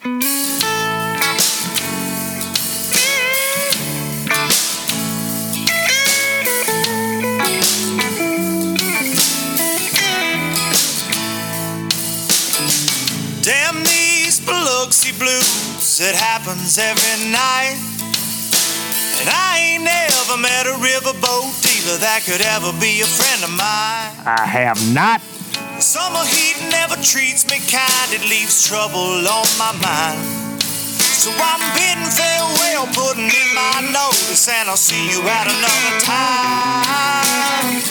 Damn these Biloxi blues, it happens every night. And I ain't never met a riverboat dealer that could ever be a friend of mine. I have not. Summer heat never treats me kind, it leaves trouble on my mind. So I'm bidding farewell, putting in my notice, and I'll see you at another time.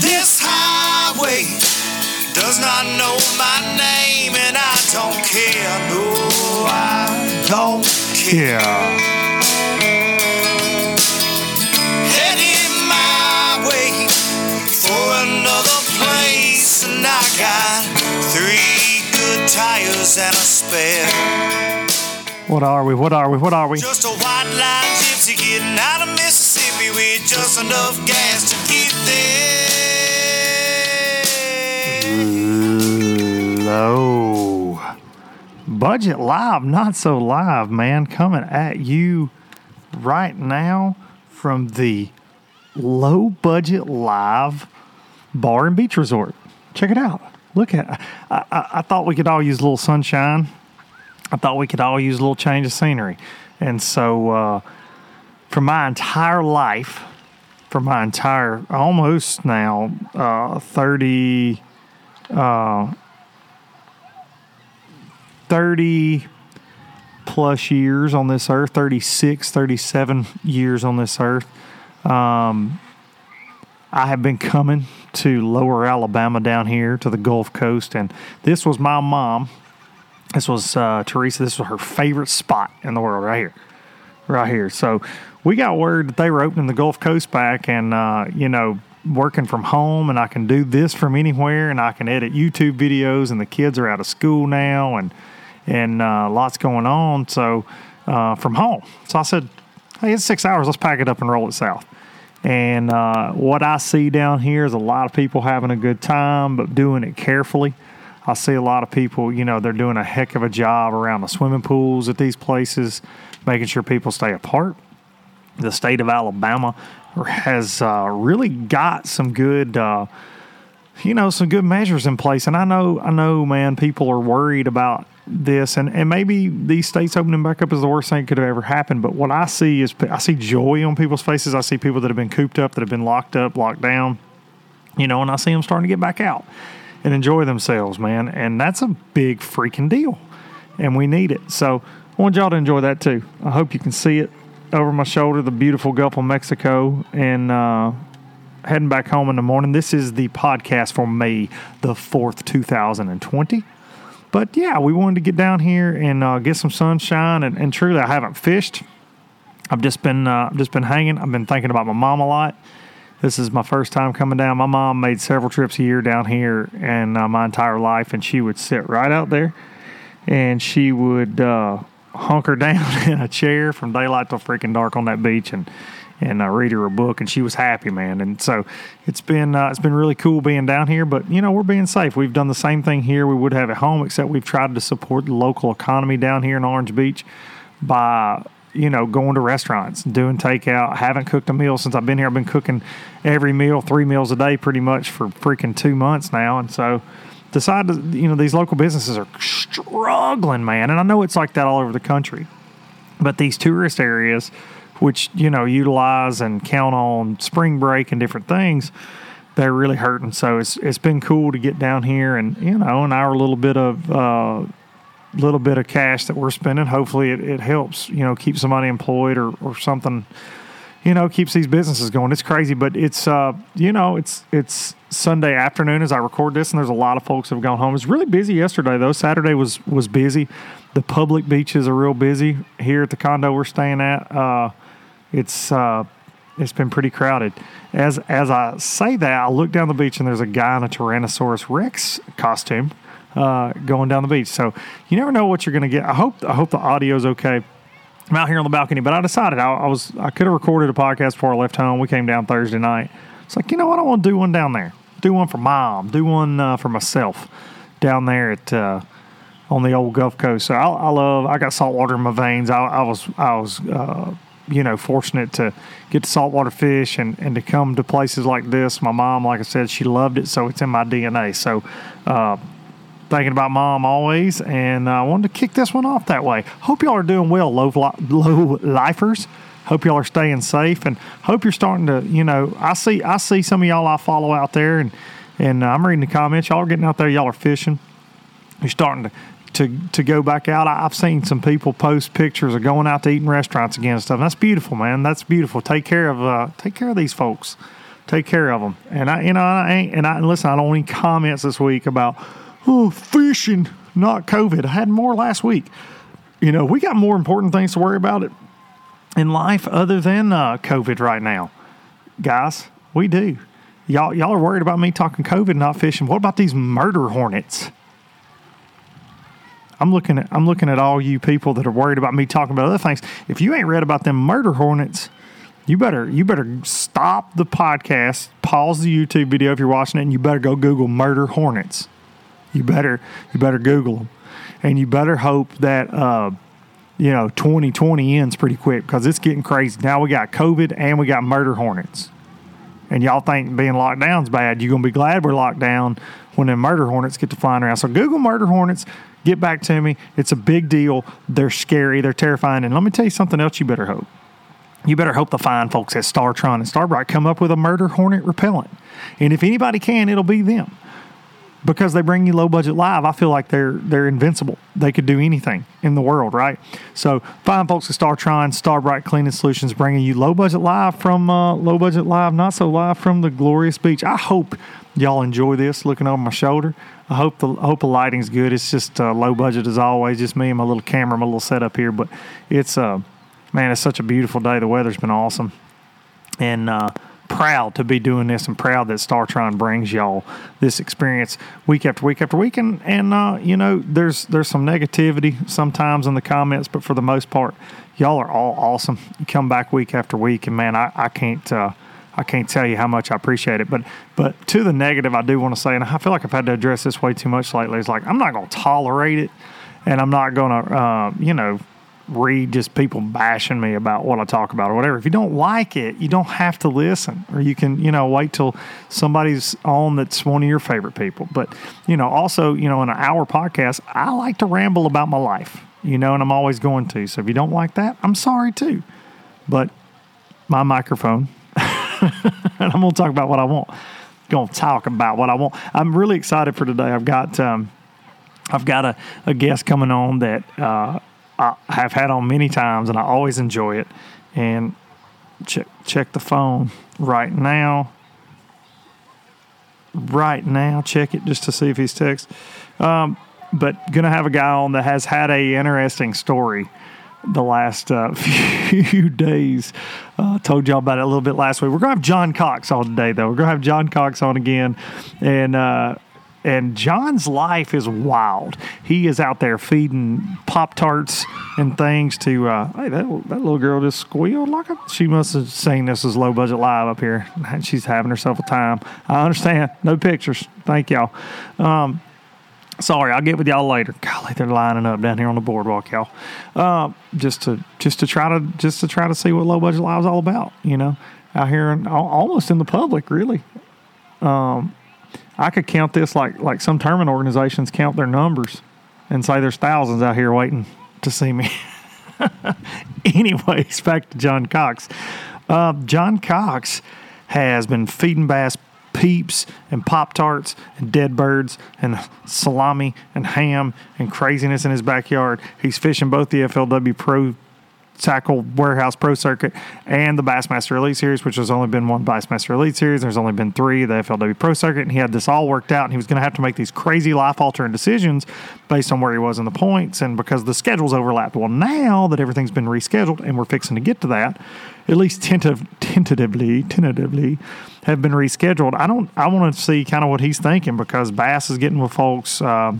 This highway does not know my name, and I don't care. No, I don't care. Tires and a spare. What are we? What are we? What are we? Just a white line gypsy getting out of Mississippi with just enough gas to get there. Low. Budget live, not so live, man. Coming at you right now from the low budget live bar and beach resort. Check it out. Look at I, I, I thought we could all use a little sunshine. I thought we could all use a little change of scenery. And so uh, for my entire life, for my entire almost now uh, 30 uh, 30 plus years on this earth 36 37 years on this earth um, i have been coming to lower alabama down here to the gulf coast and this was my mom this was uh, teresa this was her favorite spot in the world right here right here. So we got word that they were opening the Gulf Coast back, and uh, you know, working from home, and I can do this from anywhere, and I can edit YouTube videos, and the kids are out of school now, and and uh, lots going on. So uh, from home, so I said, hey, it's six hours. Let's pack it up and roll it south. And uh, what I see down here is a lot of people having a good time, but doing it carefully. I see a lot of people, you know, they're doing a heck of a job around the swimming pools at these places, making sure people stay apart. The state of Alabama has uh, really got some good, uh, you know, some good measures in place. And I know, I know, man, people are worried about this, and, and maybe these states opening back up is the worst thing that could have ever happened. But what I see is I see joy on people's faces. I see people that have been cooped up, that have been locked up, locked down, you know, and I see them starting to get back out and enjoy themselves, man. And that's a big freaking deal. And we need it. So I want y'all to enjoy that too. I hope you can see it over my shoulder, the beautiful Gulf of Mexico, and uh, heading back home in the morning. This is the podcast for May the 4th, 2020. But yeah, we wanted to get down here and uh, get some sunshine. And, and truly, I haven't fished. I've just been uh, just been hanging. I've been thinking about my mom a lot. This is my first time coming down. My mom made several trips a year down here, and uh, my entire life, and she would sit right out there, and she would uh, hunker down in a chair from daylight till freaking dark on that beach, and and uh, read her a book, and she was happy, man. And so it's been uh, it's been really cool being down here. But you know, we're being safe. We've done the same thing here we would have at home, except we've tried to support the local economy down here in Orange Beach by you know going to restaurants, doing takeout. Haven't cooked a meal since I've been here. I've been cooking every meal, three meals a day, pretty much for freaking two months now, and so. decide you know, these local businesses are struggling, man. And I know it's like that all over the country. But these tourist areas, which, you know, utilize and count on spring break and different things, they're really hurting. So it's it's been cool to get down here and, you know, and our little bit of uh, little bit of cash that we're spending, hopefully it, it helps, you know, keep somebody employed or, or something you know, keeps these businesses going. It's crazy, but it's uh, you know, it's it's Sunday afternoon as I record this, and there's a lot of folks that have gone home. It's really busy yesterday though. Saturday was was busy. The public beaches are real busy here at the condo we're staying at. Uh, it's uh, it's been pretty crowded. As as I say that, I look down the beach and there's a guy in a Tyrannosaurus Rex costume uh, going down the beach. So you never know what you're going to get. I hope I hope the audio's okay. I'm out here on the balcony, but I decided I, I was I could have recorded a podcast before I left home. We came down Thursday night. It's like you know what I want to do one down there. Do one for mom. Do one uh, for myself down there at uh, on the old Gulf Coast. So I, I, love. I got salt water in my veins. I, I was I was uh, you know fortunate to get to saltwater fish and and to come to places like this. My mom, like I said, she loved it, so it's in my DNA. So uh, thinking about mom always, and I wanted to kick this one off that way. Hope y'all are doing well, low, low lifers. Hope y'all are staying safe, and hope you're starting to, you know, I see I see some of y'all I follow out there, and and I'm reading the comments. Y'all are getting out there. Y'all are fishing. You're starting to to to go back out. I've seen some people post pictures of going out to eating restaurants again and stuff. And that's beautiful, man. That's beautiful. Take care of uh, take care of these folks. Take care of them. And I, you know, I ain't. And I listen. I don't want any comments this week about oh, fishing, not COVID. I had more last week. You know, we got more important things to worry about in life other than uh, COVID right now, guys. We do. Y'all, y'all are worried about me talking COVID, not fishing. What about these murder hornets? I'm looking at I'm looking at all you people that are worried about me talking about other things. If you ain't read about them murder hornets, you better you better stop the podcast, pause the YouTube video if you're watching it, and you better go Google murder hornets. You better you better Google them, and you better hope that uh, you know 2020 ends pretty quick because it's getting crazy. Now we got COVID and we got murder hornets, and y'all think being locked down's bad. You're gonna be glad we're locked down when the murder hornets get to flying around. So Google murder hornets. Get back to me. It's a big deal. They're scary. They're terrifying. And let me tell you something else. You better hope you better hope the fine folks at StarTron and Star brite come up with a murder hornet repellent. And if anybody can, it'll be them because they bring you low budget live, I feel like they're they're invincible. They could do anything in the world, right? So fine folks at StarTron, Star brite Cleaning Solutions, bringing you low budget live from uh, low budget live, not so live from the glorious beach. I hope y'all enjoy this. Looking over my shoulder, I hope the I hope the lighting's good. It's just uh, low budget as always, just me and my little camera, my little setup here. But it's uh, man, it's such a beautiful day. The weather's been awesome, and uh, proud to be doing this and proud that StarTron brings y'all this experience week after week after week. And, and uh, you know, there's there's some negativity sometimes in the comments, but for the most part, y'all are all awesome. You come back week after week, and man, I, I can't. Uh, I can't tell you how much I appreciate it. But but to the negative, I do want to say, and I feel like I've had to address this way too much lately. It's like I'm not going to tolerate it, and I'm not going to, uh, you know, read just people bashing me about what I talk about or whatever. If you don't like it, you don't have to listen, or you can, you know, wait till somebody's on that's one of your favorite people. But, you know, also, you know, in an hour podcast, I like to ramble about my life, you know, and I'm always going to. So if you don't like that, I'm sorry too. But my microphone, and I'm going to talk about what I want. Going to talk about what I want. I'm really excited for today. I've got, um, I've got a, a guest coming on that, uh, I have had on many times, and I always enjoy it. And check check the phone right now. Right now, check it just to see if he's text. Um, but gonna have a guy on that has had a interesting story the last uh, few days. Uh, told y'all about it a little bit last week. We're gonna have John Cox on today, though. We're gonna have John Cox on again, and uh, and John's life is wild. He is out there feeding Pop Tarts and things to, uh, hey, that, that little girl just squealed like a, she must have seen this as low budget live up here. She's having herself a time. I understand. No pictures. Thank y'all. Um, sorry, I'll get with y'all later. Golly, they're lining up down here on the boardwalk, y'all. Uh, just to just to try to just to try to see what low budget live is all about. You know, out here and almost in the public, really. Um, I could count this like like some tournament organizations count their numbers and say there's thousands out here waiting to see me. Anyways, back to John Cox. Uh, John Cox has been feeding bass peeps and pop tarts and dead birds and salami and ham and craziness in his backyard. He's fishing both the FLW Pro Tackle Warehouse Pro Circuit and the Bassmaster Elite Series, which has only been one Bassmaster Elite Series. There's only been three the FLW Pro Circuit, and he had this all worked out. And he was going to have to make these crazy life altering decisions based on where he was in the points and because the schedules overlapped. Well, now that everything's been rescheduled and we're fixing to get to that, at least tentative, tentatively, tentatively, have been rescheduled. I don't. I want to see kind of what he's thinking because Bass is getting with folks. Uh,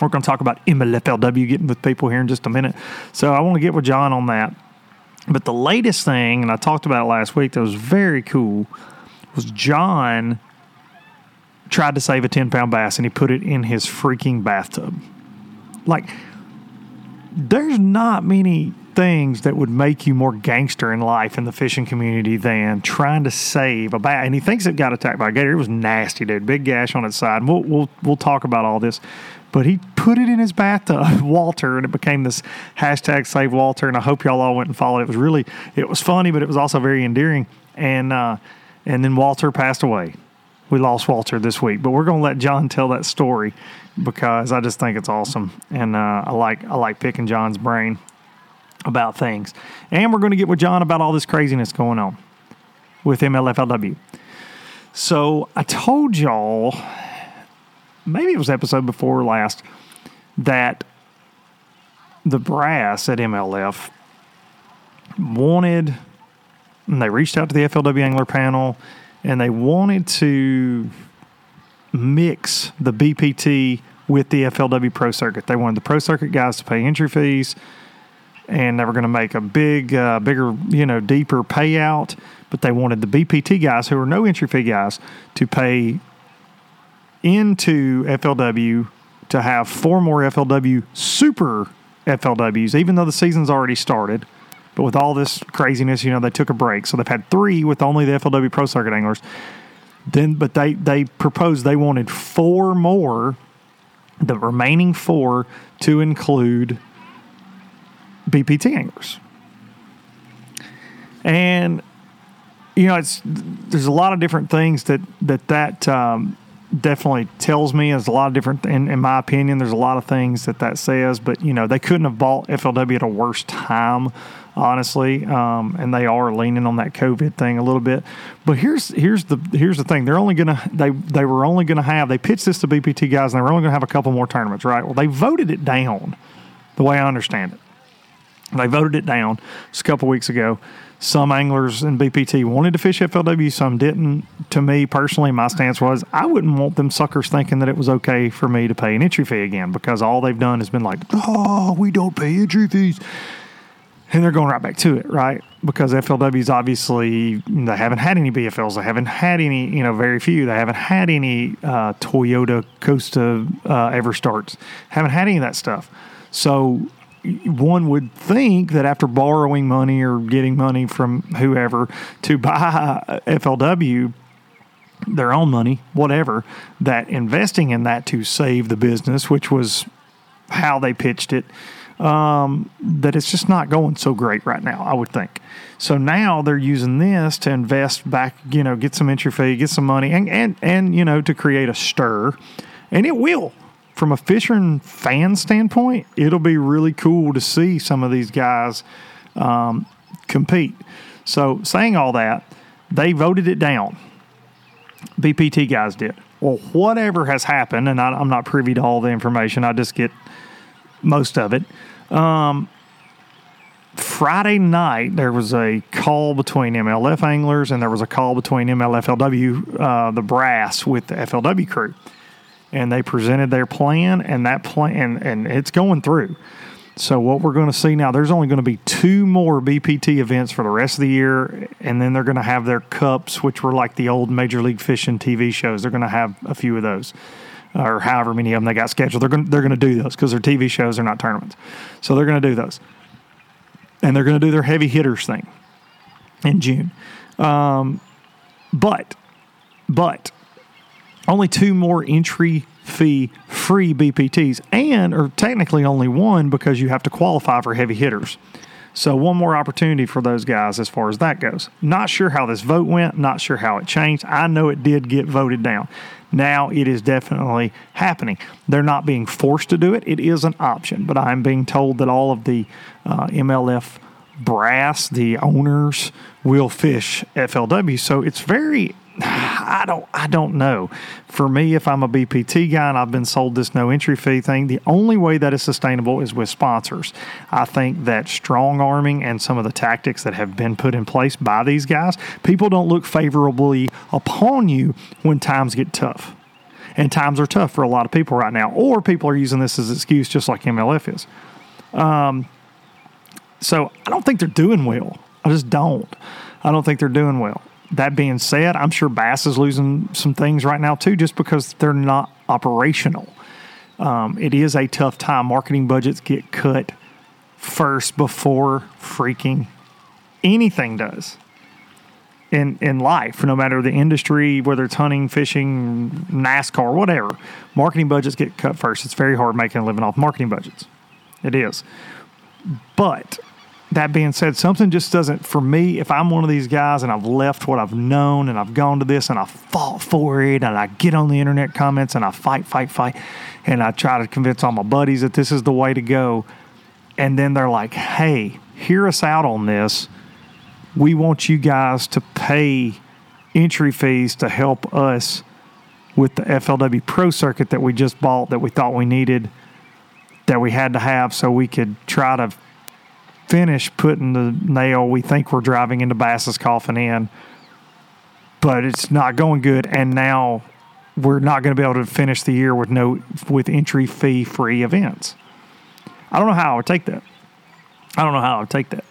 we're going to talk about MLFLW getting with people here in just a minute. So I want to get with John on that. But the latest thing, and I talked about it last week, that was very cool, was John tried to save a 10 pound bass and he put it in his freaking bathtub. Like, there's not many things that would make you more gangster in life in the fishing community than trying to save a bass. And he thinks it got attacked by a gator. It was nasty, dude. Big gash on its side. We'll we'll we'll talk about all this. But he put it in his bathtub, Walter, and it became this hashtag Save Walter. And I hope y'all all went and followed. It was really it was funny, but it was also very endearing. And uh, and then Walter passed away. We lost Walter this week, but we're going to let John tell that story because I just think it's awesome, and uh, I like I like picking John's brain about things. And we're going to get with John about all this craziness going on with MLFLW. So I told y'all, maybe it was episode before last, that the brass at MLF wanted, and they reached out to the FLW Angler panel, and they wanted to mix the BPT with the FLW Pro Circuit. They wanted the Pro Circuit guys to pay entry fees and they were going to make a big, uh, bigger, you know, deeper payout. But they wanted the BPT guys, who are no entry fee guys, to pay into FLW to have four more FLW super FLWs, even though the season's already started. But with all this craziness, you know, they took a break. So they've had three with only the FLW Pro Circuit anglers. Then, but they they proposed they wanted four more, the remaining four to include BPT anglers. And you know, it's there's a lot of different things that that that um, definitely tells me. There's a lot of different, in, in my opinion, there's a lot of things that that says. But you know, they couldn't have bought FLW at a worse time, honestly. Um, and they are leaning on that COVID thing a little bit. But here's here's the here's the thing. They're only gonna they they were only gonna have they pitched this to BPT guys, and they were only gonna have a couple more tournaments, right? Well, they voted it down, the way I understand it. They voted it down just a couple weeks ago. Some anglers in BPT wanted to fish FLW, some didn't. To me personally, my stance was I wouldn't want them suckers thinking that it was okay for me to pay an entry fee again because all they've done has been like, oh, we don't pay entry fees. And they're going right back to it, right? Because FLW's obviously, they haven't had any BFLs. They haven't had any, you know, very few. They haven't had any uh, Toyota Costa uh, Ever Starts. Haven't had any of that stuff. So one would think that after borrowing money or getting money from whoever to buy FLW, their own money, whatever, that investing in that to save the business, which was how they pitched it, um, that it's just not going so great right now, I would think. So now they're using this to invest back, you know, get some entry fee, get some money, and, and, and you know, to create a stir. And it will from a fishing fan standpoint, it'll be really cool to see some of these guys um, compete. So, saying all that, they voted it down. BPT guys did. Well, whatever has happened, and I, am not privy to all the information, I just get most of it. Um, Friday night, there was a call between MLF anglers and there was a call between MLFLW, uh, the brass, with the FLW crew and they presented their plan, and that plan, and it's going through. So what we're going to see now, there's only going to be two more BPT events for the rest of the year, and then they're going to have their cups, which were like the old Major League Fishing TV shows. They're going to have a few of those, or however many of them they got scheduled. They're going they're going to do those because they're TV shows, they're not tournaments. So they're going to do those, and they're going to do their heavy hitters thing in June. Um, but but only two more entry fee free BPTs, and or technically only one because you have to qualify for heavy hitters. So one more opportunity for those guys as far as that goes. Not sure how this vote went, not sure how it changed. I know it did get voted down. Now it is definitely happening. They're not being forced to do it. It is an option, but I'm being told that all of the uh, MLF brass, the owners, will fish FLW. So it's very I don't I don't know. For me, if I'm a BPT guy and I've been sold this no entry fee thing, the only way that is sustainable is with sponsors. I think that strong arming and some of the tactics that have been put in place by these guys, people don't look favorably upon you when times get tough. And times are tough for a lot of people right now, or people are using this as excuse, just like MLF is. Um, so I don't think they're doing well. I just don't. I don't think they're doing well that being said, I'm sure Bass is losing some things right now too, just because they're not operational. Um, it is a tough time. Marketing budgets get cut first before freaking anything does in in life, no matter the industry, whether it's hunting, fishing, NASCAR, whatever. Marketing budgets get cut first. It's very hard making a living off marketing budgets. It is. But that being said, something just doesn't, for me, if I'm one of these guys and I've left what I've known and I've gone to this and I fought for it and I get on the internet comments and I fight, fight, fight, and I try to convince all my buddies that this is the way to go. And then they're like, hey, hear us out on this. We want you guys to pay entry fees to help us with the FLW Pro circuit that we just bought that we thought we needed, that we had to have so we could try to finish putting the nail we think we're driving into Bass's coffin in, but it's not going good. And now we're not going to be able to finish the year with no with entry fee free events. I don't know how I would take that. I don't know how I would take that.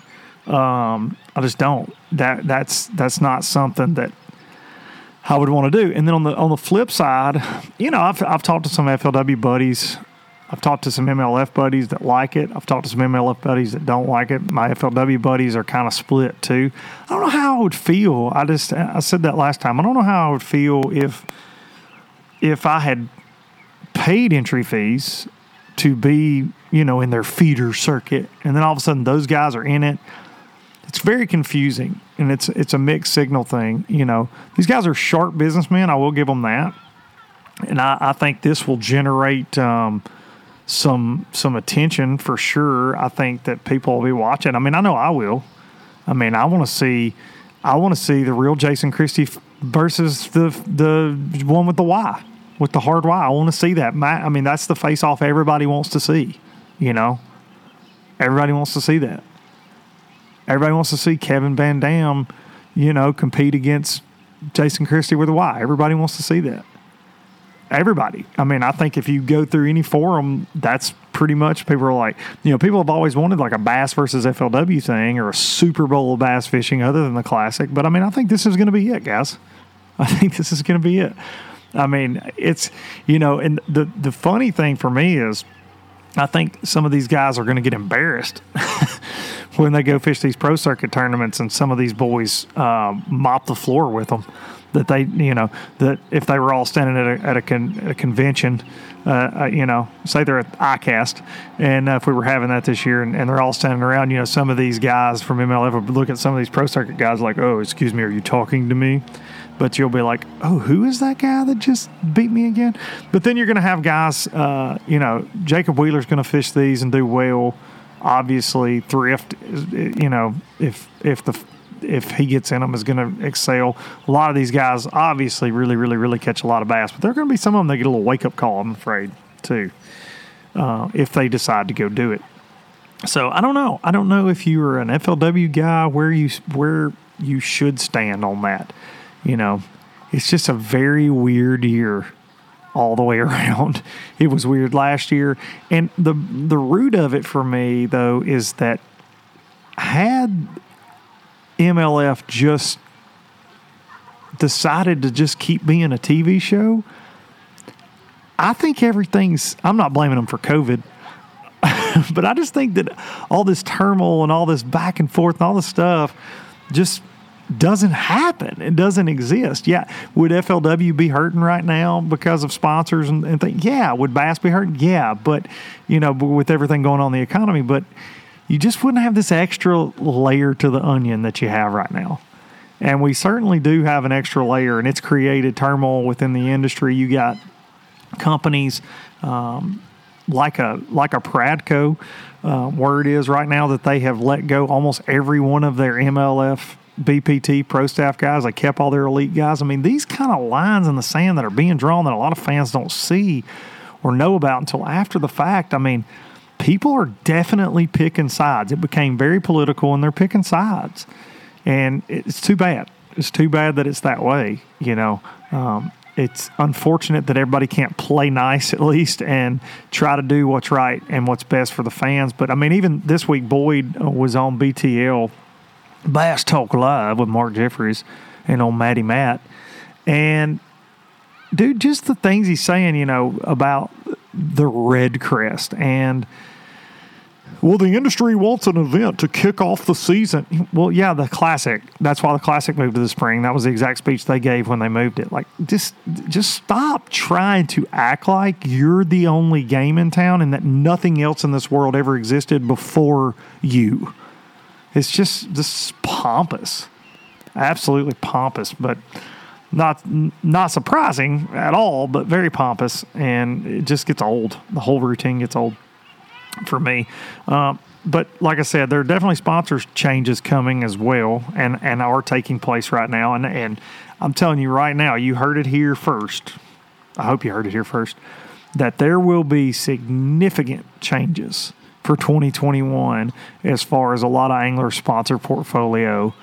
Um, I just don't. That that's that's not something that I would want to do. And then on the on the flip side, you know, I've I've talked to some FLW buddies I've talked to some MLF buddies that like it. I've talked to some MLF buddies that don't like it. My FLW buddies are kind of split too. I don't know how I would feel. I just I said that last time. I don't know how I would feel if if I had paid entry fees to be, you know, in their feeder circuit and then all of a sudden those guys are in it. It's very confusing and it's it's a mixed signal thing, you know. These guys are sharp businessmen, I will give them that. And I, I think this will generate um, some some attention for sure. I think that people will be watching. I mean, I know I will. I mean, I want to see I want to see the real Jason Christie versus the the one with the Y with the hard Y. I want to see that. I mean, that's the face off everybody wants to see. You know, everybody wants to see that. Everybody wants to see Kevin VanDam, you know, compete against Jason Christie with a Y. Everybody wants to see that everybody. I mean, I think if you go through any forum, that's pretty much people are like, you know, people have always wanted like a bass versus FLW thing or a Super Bowl of bass fishing other than the classic. But I mean, I think this is going to be it, guys. I think this is going to be it. I mean, it's, you know, and the, the funny thing for me is, I think some of these guys are going to get embarrassed when they go fish these pro circuit tournaments and some of these boys uh, mop the floor with them that they, you know, that if they were all standing at a, at a, con, a convention, uh, uh, you know, say they're at ICAST, and uh, if we were having that this year and, and, they're all standing around, you know, some of these guys from MLF would look at some of these pro circuit guys like, oh, excuse me, are you talking to me? But you'll be like, oh, who is that guy that just beat me again? But then you're going to have guys, uh, you know, Jacob Wheeler's going to fish these and do well. Obviously, Thrift, you know, if if the if he gets in them, is going to excel. A lot of these guys obviously really, really, really catch a lot of bass, but there are going to be some of them that get a little wake up call. I'm afraid too, uh, if they decide to go do it. So I don't know. I don't know if you are an FLW guy where you where you should stand on that. You know, it's just a very weird year all the way around. It was weird last year, and the the root of it for me though is that had MLF just decided to just keep being a TV show, I think everything's, I'm not blaming them for COVID, but I just think that all this turmoil and all this back and forth and all this stuff just doesn't happen. It doesn't exist. Yeah. Would FLW be hurting right now because of sponsors and, and things? Yeah. Would Bass be hurting? Yeah. But, you know, with everything going on in the economy, but you just wouldn't have this extra layer to the onion that you have right now. And we certainly do have an extra layer, and it's created turmoil within the industry. You got companies um, like a like a Pradco, uh, where it is right now that they have let go almost every one of their MLF BPT pro staff guys. They kept all their elite guys. I mean, these kind of lines in the sand that are being drawn that a lot of fans don't see or know about until after the fact. I mean, people are definitely picking sides. It became very political and they're picking sides. And it's too bad. It's too bad that it's that way, you know. Um, it's unfortunate that everybody can't play nice at least and try to do what's right and what's best for the fans. But I mean, even this week, Boyd was on BTL Bass Talk Live with Mark Jeffries and on Matty Matt. And dude, just the things he's saying, you know, about the REDCREST and well, the industry wants an event to kick off the season. Well, yeah, the classic. That's why the classic moved to the spring. That was the exact speech they gave when they moved it. Like, just, just stop trying to act like you're the only game in town and that nothing else in this world ever existed before you. It's just just pompous, absolutely pompous, but not not surprising at all, but very pompous, and it just gets old. The whole routine gets old for me. Um, but like I said, there are definitely sponsors changes coming as well, and and are taking place right now. And and I'm telling you right now, you heard it here first. I hope you heard it here first. That there will be significant changes for 2021 as far as a lot of angler sponsor portfolio.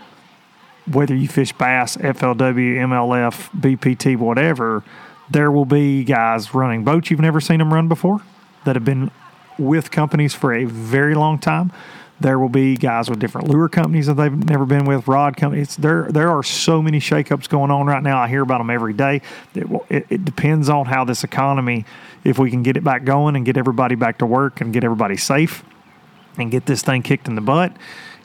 Whether you fish bass, FLW, MLF, BPT, whatever, there will be guys running boats you've never seen them run before that have been with companies for a very long time. There will be guys with different lure companies that they've never been with, rod companies. There, there are so many shakeups going on right now. I hear about them every day. It, it, it depends on how this economy if we can get it back going and get everybody back to work and get everybody safe and get this thing kicked in the butt,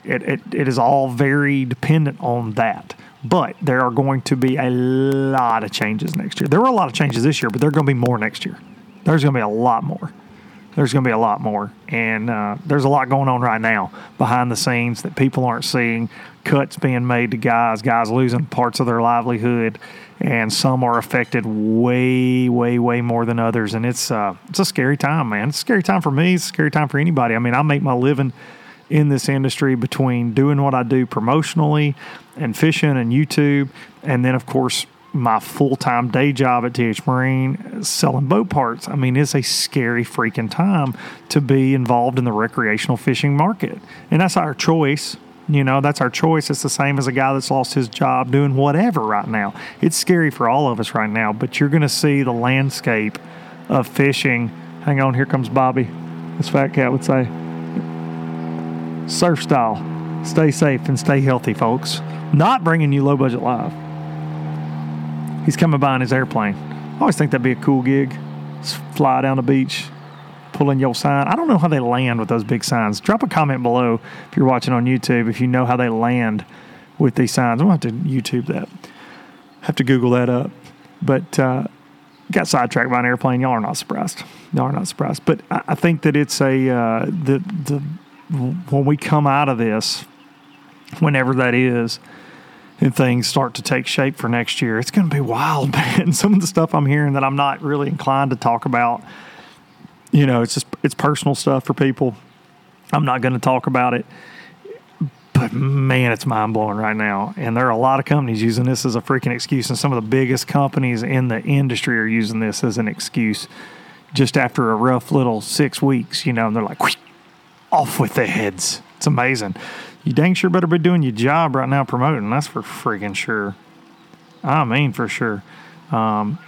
it, it, it is all very dependent on that. But there are going to be a lot of changes next year. There were a lot of changes this year, but there are going to be more next year. There's going to be a lot more. There's going to be a lot more. And uh, there's a lot going on right now behind the scenes that people aren't seeing. Cuts being made to guys, guys losing parts of their livelihood and some are affected way, way, way more than others. And it's uh, it's a scary time, man. It's a scary time for me. It's a scary time for anybody. I mean, I make my living in this industry between doing what I do promotionally and fishing and YouTube, and then of course my full time day job at TH Marine selling boat parts. I mean, it's a scary freaking time to be involved in the recreational fishing market, and that's our choice. You know, that's our choice. It's the same as a guy that's lost his job doing whatever right now. It's scary for all of us right now, but you're going to see the landscape of fishing. Hang on, here comes Bobby, as Fat Cat would say. Surf style. Stay safe and stay healthy, folks. Not bringing you low budget live. He's coming by in his airplane. I always think that'd be a cool gig. Just fly down the beach, pulling your sign. I don't know how they land with those big signs. Drop a comment below if you're watching on YouTube if you know how they land with these signs. I'm going to have to YouTube that. Have to Google that up. But uh, got sidetracked by an airplane. Y'all are not surprised. Y'all are not surprised. But I, I think that it's a uh, the the when we come out of this, whenever that is, and things start to take shape for next year, it's going to be wild, man. Some of the stuff I'm hearing that I'm not really inclined to talk about you know, it's just it's personal stuff for people. I'm not going to talk about it, but man, it's mind blowing right now. And there are a lot of companies using this as a freaking excuse, and some of the biggest companies in the industry are using this as an excuse. Just after a rough little six weeks, you know, and they're like, off with their heads. It's amazing. You dang sure better be doing your job right now promoting. That's for freaking sure. I mean, for sure. Um,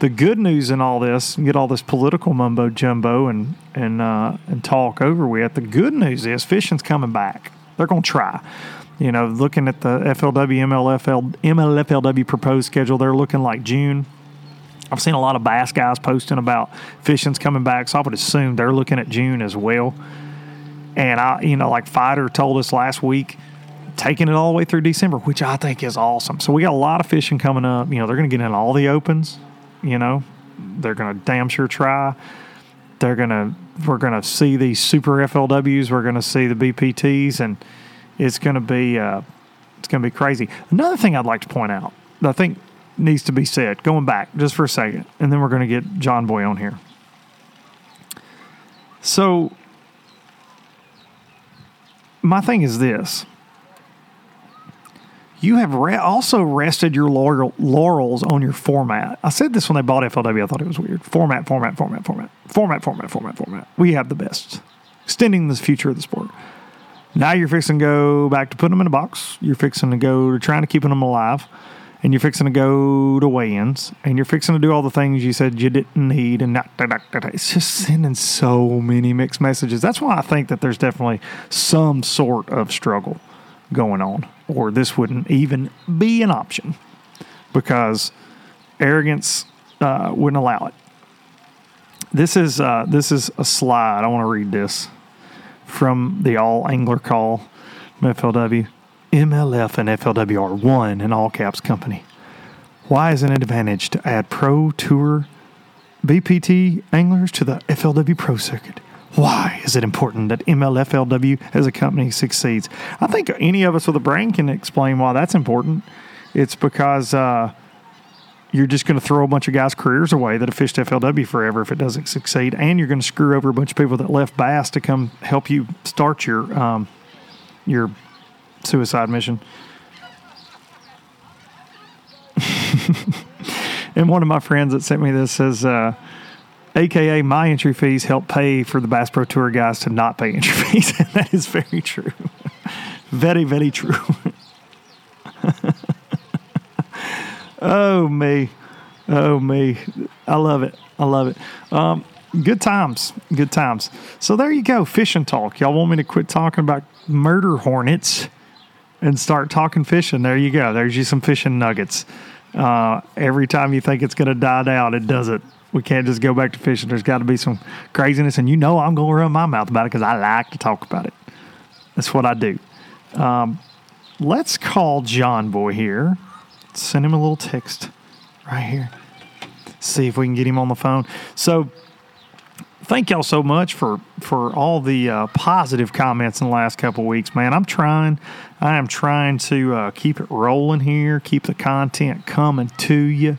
the good news in all this, get all this political mumbo jumbo and and uh, and talk over with. The good news is fishing's coming back. They're going to try. You know, looking at the FLW, MLFL, MLFLW proposed schedule, they're looking like June. I've seen a lot of bass guys posting about fishing's coming back, so I would assume they're looking at June as well. And I, you know, like Fighter told us last week taking it all the way through December, which I think is awesome. So we got a lot of fishing coming up. You know, they're going to get in all the opens. You know, they're going to damn sure try. They're going to we're going to see these super FLWs. We're going to see the BPTs, and it's going to be uh, it's going to be crazy. Another thing I'd like to point out that I think needs to be said, going back just for a second, and then we're going to get John Boy on here. So my thing is this you have re- also rested your laurel- laurels on your format. I said this when they bought FLW. I thought it was weird. Format, format, format, format, format, format, format, format. We have the best. Extending the future of the sport. Now you're fixing to go back to putting them in a box. You're fixing to go to trying to keeping them alive. And you're fixing to go to weigh-ins. And you're fixing to do all the things you said you didn't need. And not, it's just sending so many mixed messages. That's why I think that there's definitely some sort of struggle going on, or this wouldn't even be an option because arrogance uh, wouldn't allow it. This is uh, this is a slide. I want to read this from the All Angler Call FLW. MLF and FLW are one in all caps company. Why is it an advantage to add Pro Tour BPT anglers to the FLW Pro Circuit? Why is it important that MLFLW as a company succeeds? I think any of us with a brain can explain why that's important. It's because uh, you're just going to throw a bunch of guys' careers away that have fished FLW forever if it doesn't succeed, and you're going to screw over a bunch of people that left Bass to come help you start your um, your suicide mission. and one of my friends that sent me this says. Uh, aka my entry fees help pay for the Bass Pro Tour guys to not pay entry fees. and that is very true. very, very true. oh, me. Oh, me. I love it. I love it. Um, good times. Good times. So there you go. Fishing talk. Y'all want me to quit talking about murder hornets and start talking fishing? There you go. There's you some fishing nuggets. Uh, every time you think it's going to die down, it doesn't we can't just go back to fishing. There's got to be some craziness, and you know I'm going to run my mouth about it because I like to talk about it. That's what I do. Um, let's call John Boy here. Send him a little text right here. See if we can get him on the phone. So, thank y'all so much for for all the uh, positive comments in the last couple weeks, man. I'm trying. I am trying to uh, keep it rolling here, keep the content coming to you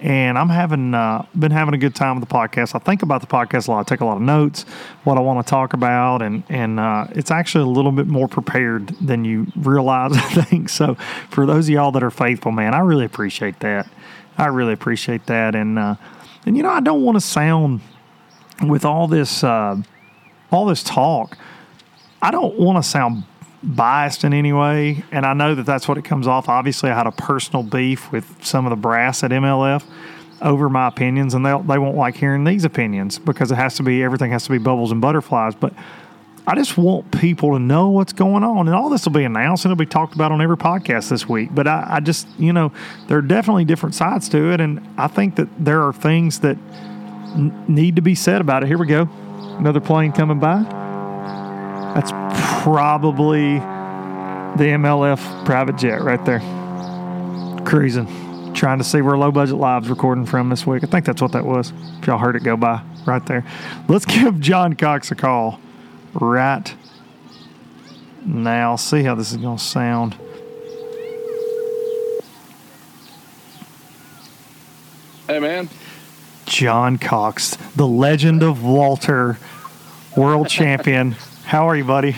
and I'm having uh, been having a good time with the podcast. I think about the podcast a lot. I take a lot of notes, what I want to talk about, and and uh, it's actually a little bit more prepared than you realize. I think so. For those of y'all that are faithful, man, I really appreciate that. I really appreciate that, and uh, and you know I don't want to sound with all this uh, all this talk. I don't want to sound biased in any way, and I know that that's what it comes off. Obviously, I had a personal beef with some of the brass at MLF over my opinions, and they they won't like hearing these opinions because it has to be everything has to be bubbles and butterflies. But I just want people to know what's going on, and all this will be announced and it'll be talked about on every podcast this week. But I, I just, you know, there are definitely different sides to it, and I think that there are things that need to be said about it. Here we go, another plane coming by. That's probably the MLF private jet right there. Cruising. Trying to see where Low Budget Live's recording from this week. I think that's what that was. If y'all heard it go by right there. Let's give John Cox a call right now. See how this is going to sound. Hey, man. John Cox, the legend of Walter, world champion. How are you, buddy?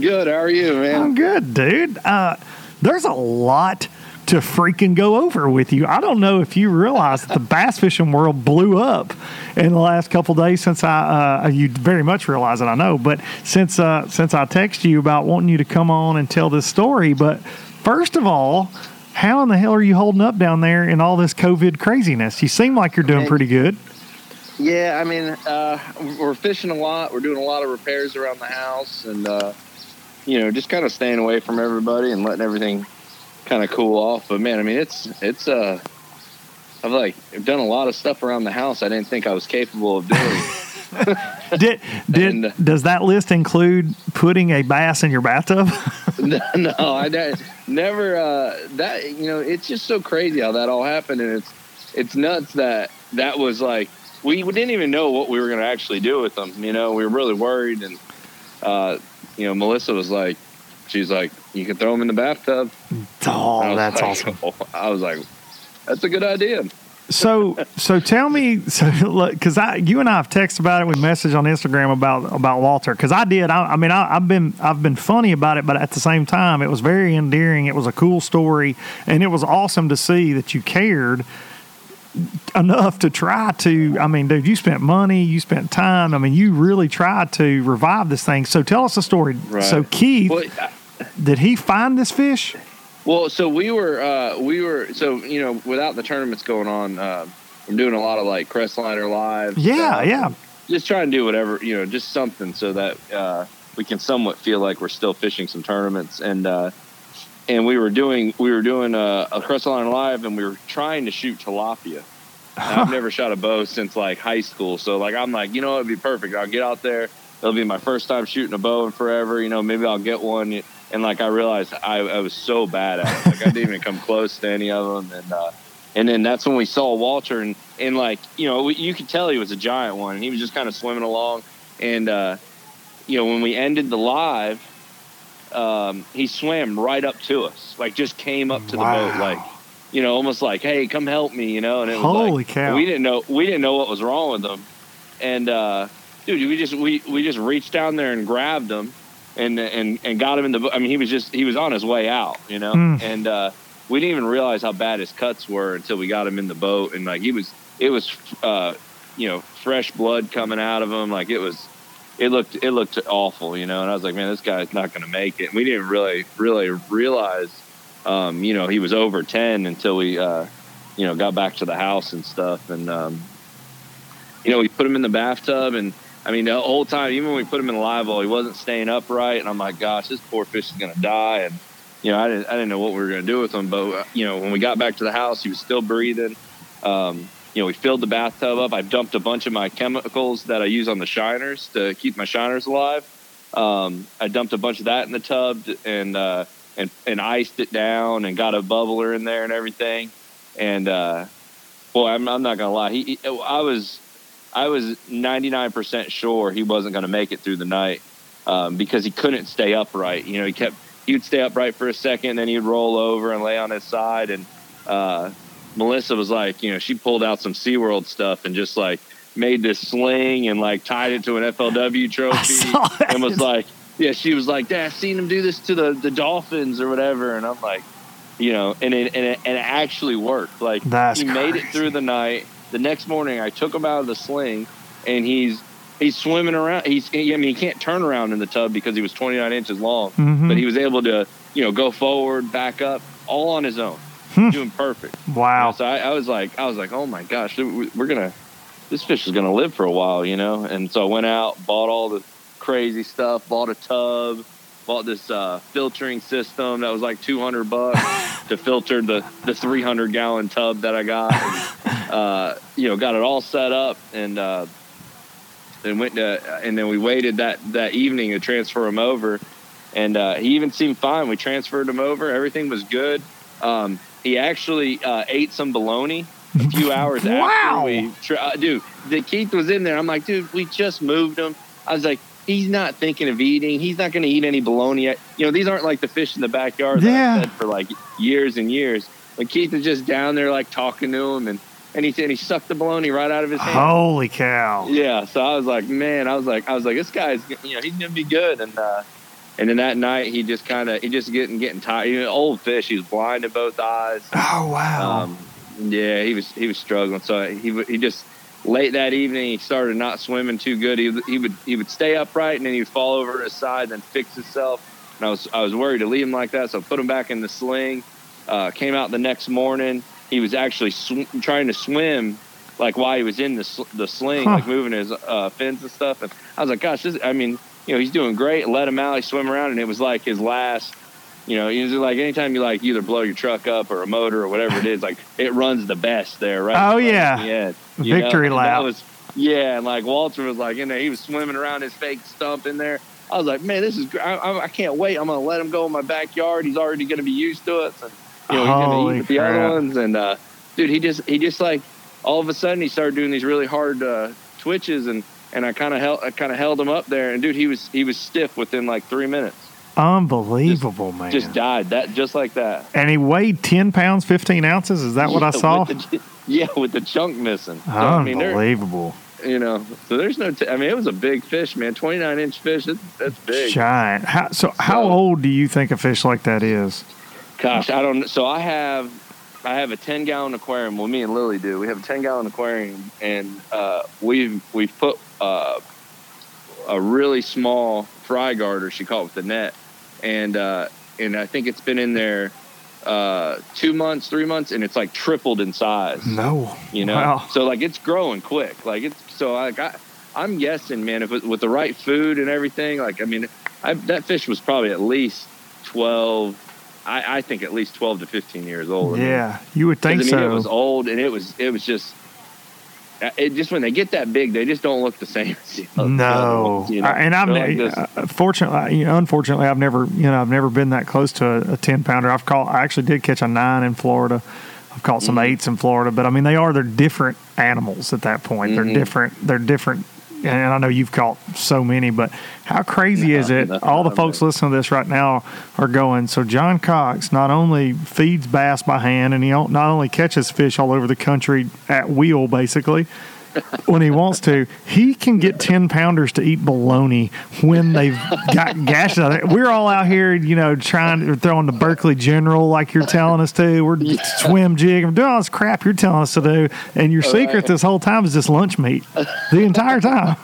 good. How are you, man? I'm good, dude. Uh, there's a lot to freaking go over with you. I don't know if you realize that the bass fishing world blew up in the last couple days since I uh, you very much realize it. I know, but since uh, since I texted you about wanting you to come on and tell this story. But first of all, how in the hell are you holding up down there in all this COVID craziness? You seem like you're doing pretty good. Yeah, I mean, uh, we're fishing a lot. We're doing a lot of repairs around the house, and uh, you know, just kind of staying away from everybody and letting everything kind of cool off. But man, I mean, it's it's uh, I've like I've done a lot of stuff around the house I didn't think I was capable of doing. did did and, uh, does that list include putting a bass in your bathtub? no, no, I ne- never. Uh, that you know, it's just so crazy how that all happened, and it's it's nuts that that was like we didn't even know what we were going to actually do with them. You know, we were really worried, and uh, you know, Melissa was like, she's like, you can throw them in the bathtub. Oh, that's like, awesome. I was like, that's a good idea. So, so tell me, so because I, you and I have texted about it, we messaged on Instagram about about Walter. Because I did, I, I mean, I, I've been I've been funny about it, but at the same time, it was very endearing. It was a cool story, and it was awesome to see that you cared enough to try to. I mean, dude, you spent money, you spent time. I mean, you really tried to revive this thing. So, tell us the story. Right. So, Keith, Well, I- did he find this fish? Well, so we were, uh, we were, so you know, without the tournaments going on, uh, I'm doing a lot of like Crestliner live. Yeah, yeah. Just trying to do whatever, you know, just something so that uh, we can somewhat feel like we're still fishing some tournaments. And uh, and we were doing, we were doing a, a Crestliner live, and we were trying to shoot tilapia. I've never shot a bow since like high school, so like I'm like, you know, it'd be perfect. I'll get out there. It'll be my first time shooting a bow in forever. You know, maybe I'll get one. And like I realized I, I was so bad at it. Like I didn't even come close to any of them. And uh, and then that's when we saw Walter and and like you know you could tell he was a giant one. And he was just kind of swimming along. And uh, you know when we ended the live, um, he swam right up to us, like just came up to the boat, like you know almost like hey come help me, you know. And it was Holy like, cow. we didn't know we didn't know what was wrong with him. And uh, dude, we just we we just reached down there and grabbed him and and and got him in the. I mean, he was just he was on his way out, you know, Mm. and uh, we didn't even realize how bad his cuts were until we got him in the boat, and like he was, it was, uh, you know, fresh blood coming out of him, like it was. It looked it looked awful, you know, and I was like, man, this guy's not going to make it. And we didn't really really realize, um, you know, he was over ten until we, uh, you know, got back to the house and stuff, and um, you know, we put him in the bathtub, and I mean, the whole time, even when we put him in the live well, he wasn't staying upright, and I'm like, gosh, this poor fish is gonna die, and you know, I didn't, I didn't know what we were gonna do with him, but uh, you know, when we got back to the house, he was still breathing. Um, you know, we filled the bathtub up. I dumped a bunch of my chemicals that I use on the shiners to keep my shiners alive. Um, I dumped a bunch of that in the tub and uh, and and iced it down and got a bubbler in there and everything. And uh, boy, I'm, I'm not gonna lie, he, he I was I was 99% sure he wasn't going to make it through the night um, because he couldn't stay upright. You know, he kept he would stay upright for a second, then he'd roll over and lay on his side. And uh, Melissa was like, you know, she pulled out some SeaWorld stuff and just like made this sling and like tied it to an FLW trophy and was like, yeah, she was like, Dad, I've seen him do this to the, the dolphins or whatever. And I'm like, you know, and it, and it, and it actually worked. Like That's he made it through the night. The next morning, I took him out of the sling, and he's he's swimming around. He's I mean, he can't turn around in the tub because he was 29 inches long, Mhm. but he was able to you know go forward, back up, all on his own, Hmm. doing perfect. Wow. So I, I was like, I was like, oh my gosh, we're gonna, this fish is gonna live for a while, you know. And so I went out, bought all the crazy stuff, bought a tub, bought this uh, filtering system that was like 200 bucks to filter the the 300 gallon tub that I got. And, uh, you know, got it all set up and. Uh, and went to, and then we waited that that evening to transfer him over, and uh, he even seemed fine. We transferred him over; everything was good. Um, he actually uh, ate some bologna a few hours Wow. after we, tra- uh, dude. The Keith was in there. I'm like, dude, we just moved him. I was like, he's not thinking of eating. He's not going to eat any bologna. You know, these aren't like the fish in the backyard that Yeah. I've fed for like years and years. But Keith is just down there like talking to him, and and he and he sucked the bologna right out of his hand. Holy cow. Yeah, so I was like, man, I was like, I was like, this guy's, you know, he's gonna be good. And uh, and then that night, he just kind of, he just getting getting tired. You know, old fish, he was blind in both eyes. Oh, wow. Um, yeah, he was he was struggling. So he he just late that evening, he started not swimming too good. He would- he would he would stay upright and then he'd fall over his side, then fix himself. And I was I was worried to leave him like that, so I put him back in the sling. Uh, came out the next morning. He was actually sw- trying to swim like while he was in the sl- the sling, Huh. like moving his uh, fins and stuff. And I was like, gosh, this, I mean, you know, he's doing great. Let him out. He swim around, and it was like his last. You know, it's like anytime you like either blow your truck up or a motor or whatever it is, like it runs the best there, right? Oh, right yeah. at end, you know? Victory lap. Was, yeah, and like Walter was like in there, he was swimming around his fake stump in there. I was like, man, this is great. I, I- I can't wait. I'm gonna let him go in my backyard. He's already gonna be used to it. And, you know, he's gonna Holy eat with the crap. other ones. And uh, dude, he just he just like all of a sudden he started doing these really hard uh, twitches and and I kind of held I kind of held him up there. And dude, he was he was stiff within like three minutes. Unbelievable, man. Just died that just like that. and he weighed 10 pounds, 15 ounces. Is that what I saw? with the- yeah, with the chunk missing. So, I mean, Unbelievable. you know, so there's no. T- I mean, it was a big fish, man. 29 inch fish. That's, that's big. Giant. How, so, how old do you think a fish like that is? Gosh, I don't. Know. So I have, I have a 10 gallon aquarium. Well, me and Lily do. We have a 10 gallon aquarium, and uh, we've we've put uh, a really small fry garter. She caught with the net, and uh, and I think it's been in there uh, two months, three months, and it's like tripled in size. No. you know Wow. so like it's growing quick like it's so like I, i'm guessing man if it, with the right food and everything like i mean I, that fish was probably at least 12 I, I think at least 12 to 15 years old I mean, Yeah, you would think I mean, so. it was old and it was it was just it just when they get that big they just don't look the same other No, you know? And I've like uh, fortunately, you know, unfortunately, I've never, you know, I've never been that close to a, a ten pounder. I've caught, I actually did catch a nine in Florida. I've caught some Mm-hmm. eights in Florida, but I mean, they are they're different animals at that point. Mhm. They're different. They're different. And I know you've caught so many, but how crazy is it? All the folks listening to this right now are going. So John Cox not only feeds bass by hand, and he not only catches fish all over the country at wheel, basically when he wants to, he can get 10 pounders to eat bologna when they've got gashes out there. We're all out here, you know, trying to throw on the Berkley General like you're telling us to. We're swim jig. I'm doing all this crap you're telling us to do. And your secret right. this whole time is just lunch meat the entire time.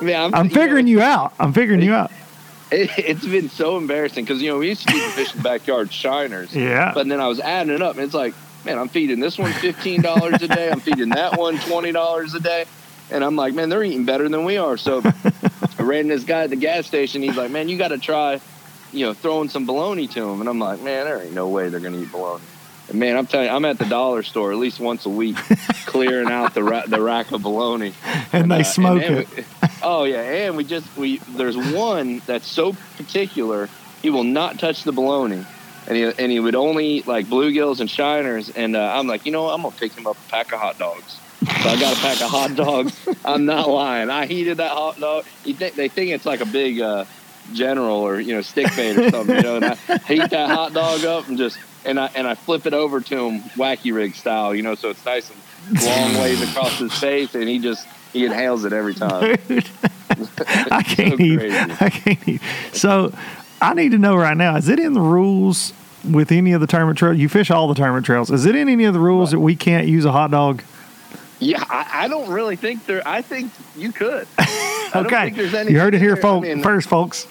Man, I'm you know, figuring you out. I'm figuring you out. it, it's been so embarrassing because you know we used to feed the fish in the backyard shiners Yeah. But then I was adding it up, and it's like, man, I'm feeding this one fifteen dollars a day. I'm feeding that one twenty dollars a day, and I'm like, man, they're eating better than we are. So I ran this guy at the gas station. He's like, man, you got to try, you know, throwing some bologna to them. And I'm like, man, there ain't no way they're gonna eat bologna. And man, I'm telling you, I'm at the dollar store at least once a week, clearing out the ra- the rack of bologna. And they Uh, smoke and it. we- oh yeah, and we just we there's one that's so particular. He will not touch the bologna, and he and he would only eat like bluegills and shiners. And uh, I'm like, you know, what? I'm gonna pick him up a pack of hot dogs. So I got a pack of hot dogs. I'm not lying. I heated that hot dog. Think they think it's like a big uh, general or you know stick bait or something, you know. And I heat that hot dog up and just and I and I flip it over to him wacky rig style, you know, so it's nice and long ways across his face, and he just he inhales it every time. I can't so eat. crazy. I can't eat. So I need to know right now: is it in the rules with any of the tournament trails? You fish all the tournament trails. Is it in any of the rules that we can't use a hot dog? Yeah, I, I don't really think there. I think you could. I don't Okay, think there's you heard it here, folks. I mean, First, folks.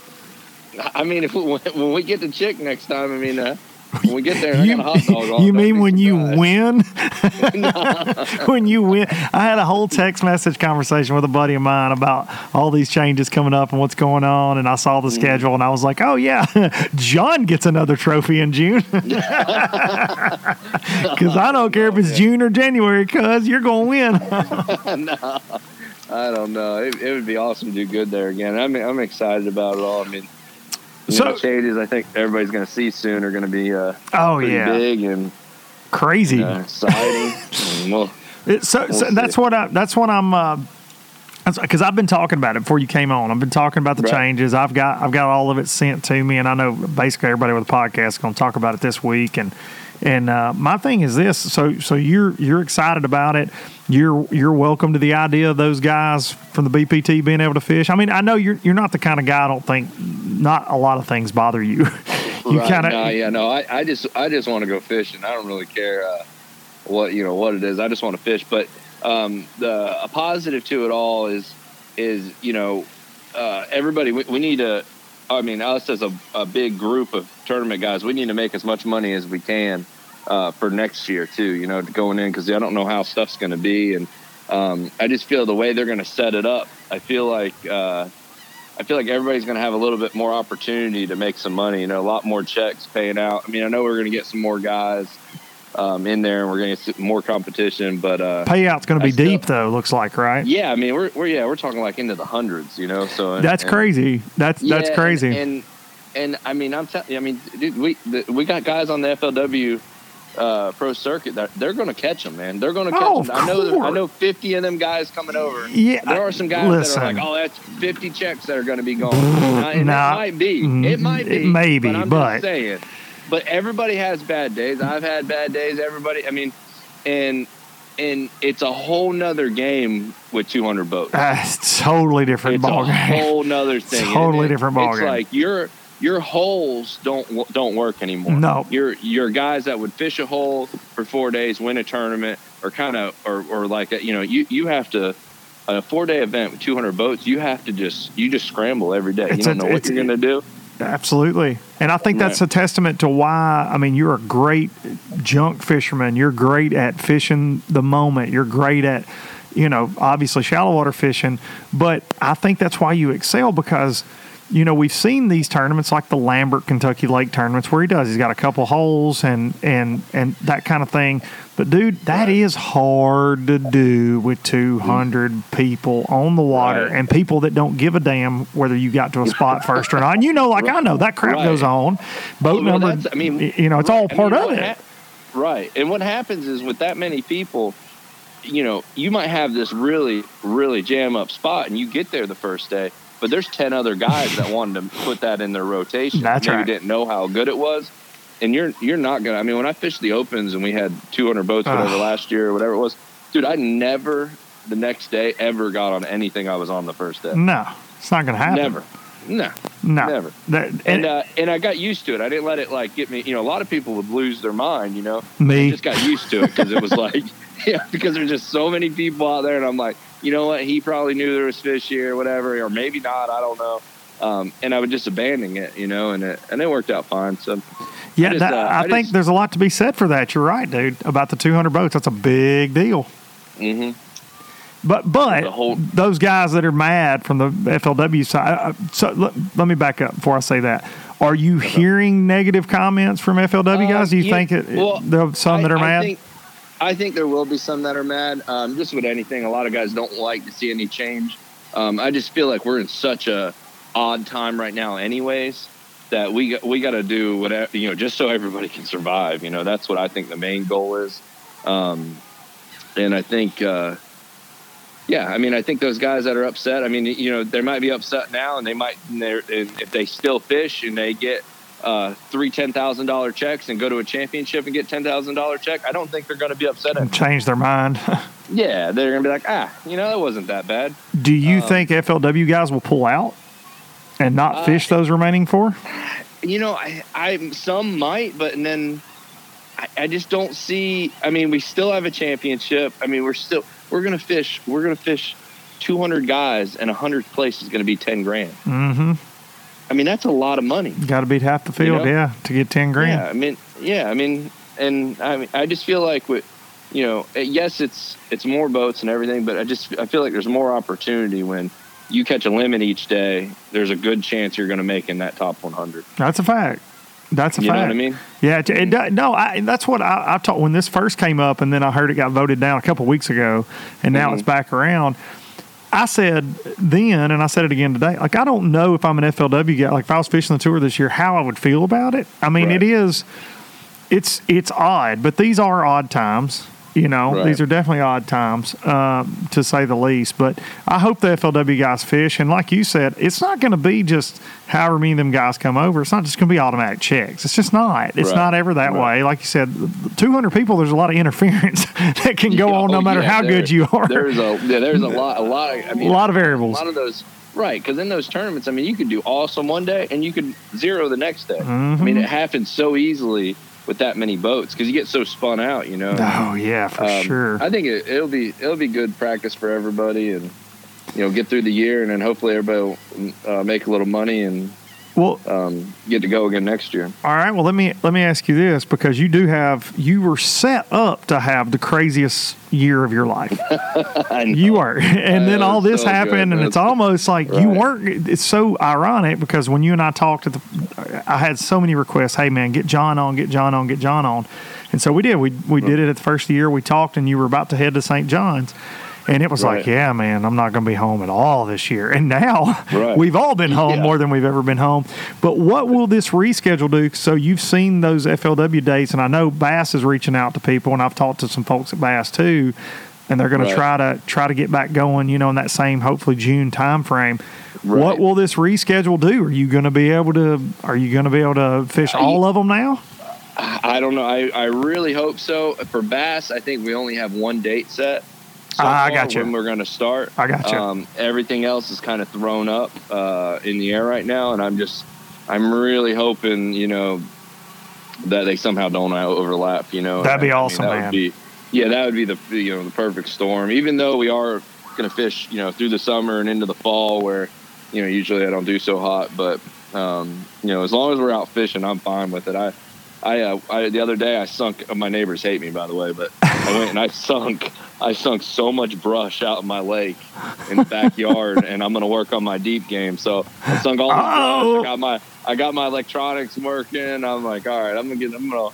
I mean, if we, when we get the chick next time, I mean, uh, when we get there, I You, got a hot dog. on, you mean when you win? when you win, I had a whole text message conversation with a buddy of mine about all these changes coming up and what's going on, and I saw the mm. schedule and I was like, "Oh yeah, John gets another trophy in June." Because I don't care if it's June or January, cuz you're gonna win. no, I don't know. It, it would be awesome to do good there again. I'm I'm excited about it all. I mean, you So- know, changes I think everybody's going to see soon are going to be uh, Oh yeah, big and crazy. uh, exciting. and well, It, so, so We'll that's what I. That's what I'm. Uh, because I've been talking about it before you came on. I've been talking about the Right. changes. I've got I've got all of it sent to me, and I know basically everybody with the podcast is going to talk about it this week. And and uh, my thing is this: so so you're you're excited about it. You're you're welcome to the idea of those guys from the BPT being able to fish. I mean, I know you're you're not the kind of guy. I don't think not a lot of things bother you. you right, kind of no, yeah, no. I, I just I just want to go fishing. I don't really care uh, what you know what it is. I just want to fish. But um, the a positive to it all is is you know uh, everybody we, we need to. I mean, us as a, a big group of tournament guys, we need to make as much money as we can uh, for next year too. You know, going in because I don't know how stuff's going to be, and um, I just feel the way they're going to set it up. I feel like. Uh, I feel like everybody's going to have a little bit more opportunity to make some money. You know, a lot more checks paying out. I mean, I know we're going to get some more guys um, in there, and we're going to get more competition. But uh, Payout's going to be still- deep though. Looks like right. yeah, I mean, we're, we're yeah, we're talking like into the hundreds, you know. So and- That's and- crazy. That's that's crazy. And, and and I mean, I'm telling you, I mean, dude, we the, we got guys on the FLW uh, pro circuit that they're going to catch them, man. They're going to catch Oh, them. I know, I know, 50 of them guys coming over. Yeah, there are some guys listen. that are like, oh, that's 50 checks that are going to be gone. Nah, it might be, it might be, may be, but I'm but- just saying. But everybody has bad days. I've had bad days. Everybody, I mean, and and it's a whole nother game with 200 boats That's totally different it's ball a game. whole nother thing. Totally It- different it's ballgame. like your your holes don't don't work anymore. No. your your guys that would fish a hole for four days, win a tournament, or kind of or or like you know you you have to. A four day event with 200 boats, you have to just you just scramble every day. It's you don't a- know what you're going to do. Absolutely. And I think that's a testament to why, I mean, you're a great junk fisherman. You're great at fishing the moment. You're great at, you know, obviously shallow water fishing. But I think that's why you excel because, you know, we've seen these tournaments like the Lambert Kentucky Lake tournaments where he does. He's got a couple holes and and and that kind of thing. But dude, that is hard to do with 200 people on the water Right. and people that don't give a damn whether you got to a spot first or not. And you know, like I know that crap Right. goes on. Boat Well, number, I mean, you know, it's all right. I part mean, of it. hap- right. And what happens is with that many people, you know, you might have this really, really jam up spot and you get there the first day, but there's 10 other guys that wanted to put that in their rotation. That's Maybe right. didn't know how good it was. And you're you're not gonna. I mean, when I fished the opens and we had 200 boats whatever last year or whatever it was, dude, I never the next day ever got on anything I was on the first day. no, it's not going to happen. Never, no. No. Never. That, And uh, and I got used to it. I didn't let it like get me. You know, a lot of people would lose their mind. You know, Me. I just got used to it because it was like, yeah, because there's just so many people out there, and I'm like, you know what? He probably knew there was fish here, or whatever, or maybe not. I don't know. Um, and I would just abandon it, you know, and it and it worked out fine. So yeah, I just, that, uh, I, I think just- there's a lot to be said for that. You're right, dude, about the 200 boats. That's a big deal. hmm But but whole- those guys that are mad from the FLW side. uh, So let, let me back up before I say that. Are you hearing negative comments from FLW guys? Do you Uh, think it, well, there are some that are mad? I think, I think there will be some that are mad. Um, just with anything, a lot of guys don't like to see any change. Um, I just feel like we're in such a odd time right now, anyways, that we got, we got to do whatever you know, just so everybody can survive. You know, that's what I think the main goal is. Um, and I think, uh, yeah, I mean, I think those guys that are upset. I mean, you know, they might be upset now, and they might, and and if they still fish and they get uh, three ten thousand dollar checks and go to a championship and get ten thousand dollar check, I don't think they're going to be upset. and Change their mind. yeah, they're going to be like, ah, you know, that wasn't that bad. Do you Um, think FLW guys will pull out and not Uh, fish those remaining four? You know, I, I some might, but and then I, I just don't see. I mean, we still have a championship. I mean, we're still we're going to fish. We're going to fish two hundred guys, and a hundredth place is going to be ten grand. Mm-hmm. I mean, that's a lot of money. Got to beat half the field, know? yeah, to get ten grand. Yeah, I mean, yeah, I mean, and I mean, I just feel like with, you know, eh, yes, it's it's more boats and everything, but I just I feel like there's more opportunity when you catch a limit each day. There's a good chance you're going to make in that top 100. That's a fact. That's a fact. You fact. know what I mean? Yeah, it, it, no, I, that's what I, I taught when this first came up, and then I heard it got voted down a couple weeks ago, and now Mhm. it's back around. I said then, and I said it again today. Like I don't know if I'm an FLW guy. Like if I was fishing the tour this year, how I would feel about it. I mean, Right. it is, it's it's odd, but these are odd times. You know, Right. these are definitely odd times, um, to say the least. But I hope the FLW guys fish, and like you said, it's not going to be just however many of them guys come over. It's not just going to be automatic checks. It's just not. It's Right. not ever that Right. way. Like you said, 200 people. There's a lot of interference that can go Yeah, on no oh, matter yeah, how there- good you are. There's a yeah, there's a lot a lot of I a mean lot of variables. a lot of those right because in those tournaments, I mean, you could do awesome one day and you could zero the next day. I Mhm. mean, it happens so easily with that many boats because you get so spun out. You know. Oh yeah, for Um, sure. I think it, it'll be it'll be good practice for everybody, and you know, get through the year, and then hopefully everybody will uh, make a little money and Well, um, get to go again next year. All right. Well, let me let me ask you this because you do have you were set up to have the craziest year of your life. you are, and then Yeah, all this so happened, good. and it's almost like you Right. weren't. It's so ironic because when you and I talked at the, I had so many requests. Hey, man, get John on, get John on, get John on, and so we did. We we did it at the first year. We talked, and you were about to head to St. John's. And it was like, yeah, man, I'm not going to be home at all this year. And now Right. we've all been home Yeah. more than we've ever been home. But what will this reschedule do? So you've seen those FLW dates, and I know Bass is reaching out to people, and I've talked to some folks at Bass too, and they're going Right. to try to try to get back going. You know, in that same hopefully June time frame. What will this reschedule do? Are you going to be able to? Are you going to be able to fish all of them now? I don't know. I, I really hope so. For bass, I think we only have one date set. So Ah, I got you. When we're going to start. I got you. Um, everything else is kind of thrown up uh, in the air right now, and I'm just, I'm really hoping, you know, that they somehow don't overlap. You know, That'd be And I mean, awesome, that man. Would be, yeah, that would be the you know the perfect storm. Even though we are going to fish, you know, through the summer and into the fall, where you know usually I don't do so hot, but um, you know, as long as we're out fishing, I'm fine with it. I I, uh, I the other day I sunk. My neighbors hate me, by the way, but I went and I sunk. I sunk so much brush out in my lake in the backyard, and I'm gonna work on my deep game. So I sunk all Oh. brush. I got my I got my electronics working. I'm like, all right, I'm gonna get. I'm gonna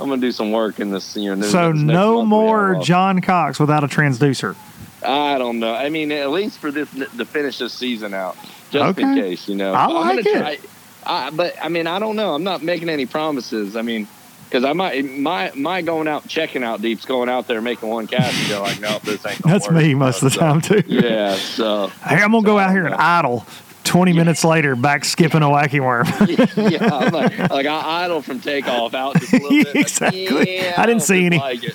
I'm gonna do some work in this. You know, this- So this no more. John Cox without a transducer. I don't know. I mean, at least for this to finish this season out, just in case, you know. I like it. try. I, but I mean, I don't know. I'm not making any promises. I mean, because I might my my going out checking out deeps, going out there making one cast and go like, no, this ain't. Gonna That's work. me most of the time too. Yeah. So Hey, I'm gonna go out here and uh, idle. Twenty minutes later, back skipping a wacky worm. yeah, I'm like, like I idle from takeoff out just a little bit. like, Exactly. yeah, I didn't don't see any. Like.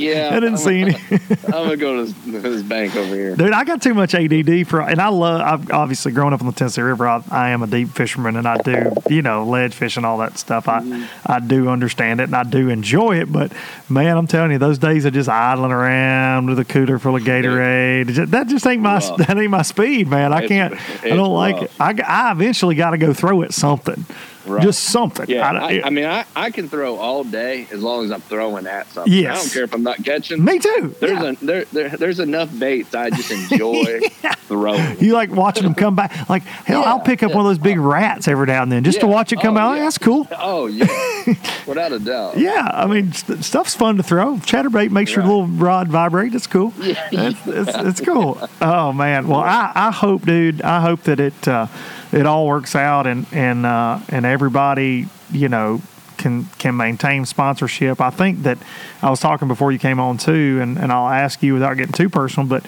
Yeah, I didn't I'm see gonna- any. I'm gonna go to this, this bank over here. Dude, I got too much ADD for, and I love. I've obviously grown up on the Tennessee River. I, I am a deep fisherman, and I do, you know, ledge fishing, and all that stuff. I, Mm-hmm. I do understand it, and I do enjoy it. But man, I'm telling you, those days of just idling around with a cooler full of Gatorade, that just ain't my, Rough. that ain't my speed, man. I can't. I don't like it. Uh, I, I eventually got to go throw it something, Right. just something. Yeah, I, I, I mean, I, I can throw all day as long as I'm throwing at something. I don't care if I'm not catching. me too. There's Yeah. a, there, there there's enough baits I just enjoy throwing. You like watching them come back? Like hell, Yeah, I'll pick up yeah. one of those big rats every now and then just to watch it come Oh, out. yeah. That's cool. Oh yeah, without a doubt. Yeah, I mean st- stuff's fun to throw. Chatterbait makes your little rod vibrate. It's cool. Yeah. It's, it's, it's cool. Oh man. Well, I, I hope, dude. I hope that it uh, it all works out and and uh, and everybody you know can can maintain sponsorship. I think that I was talking before you came on too, and and I'll ask you without getting too personal, but.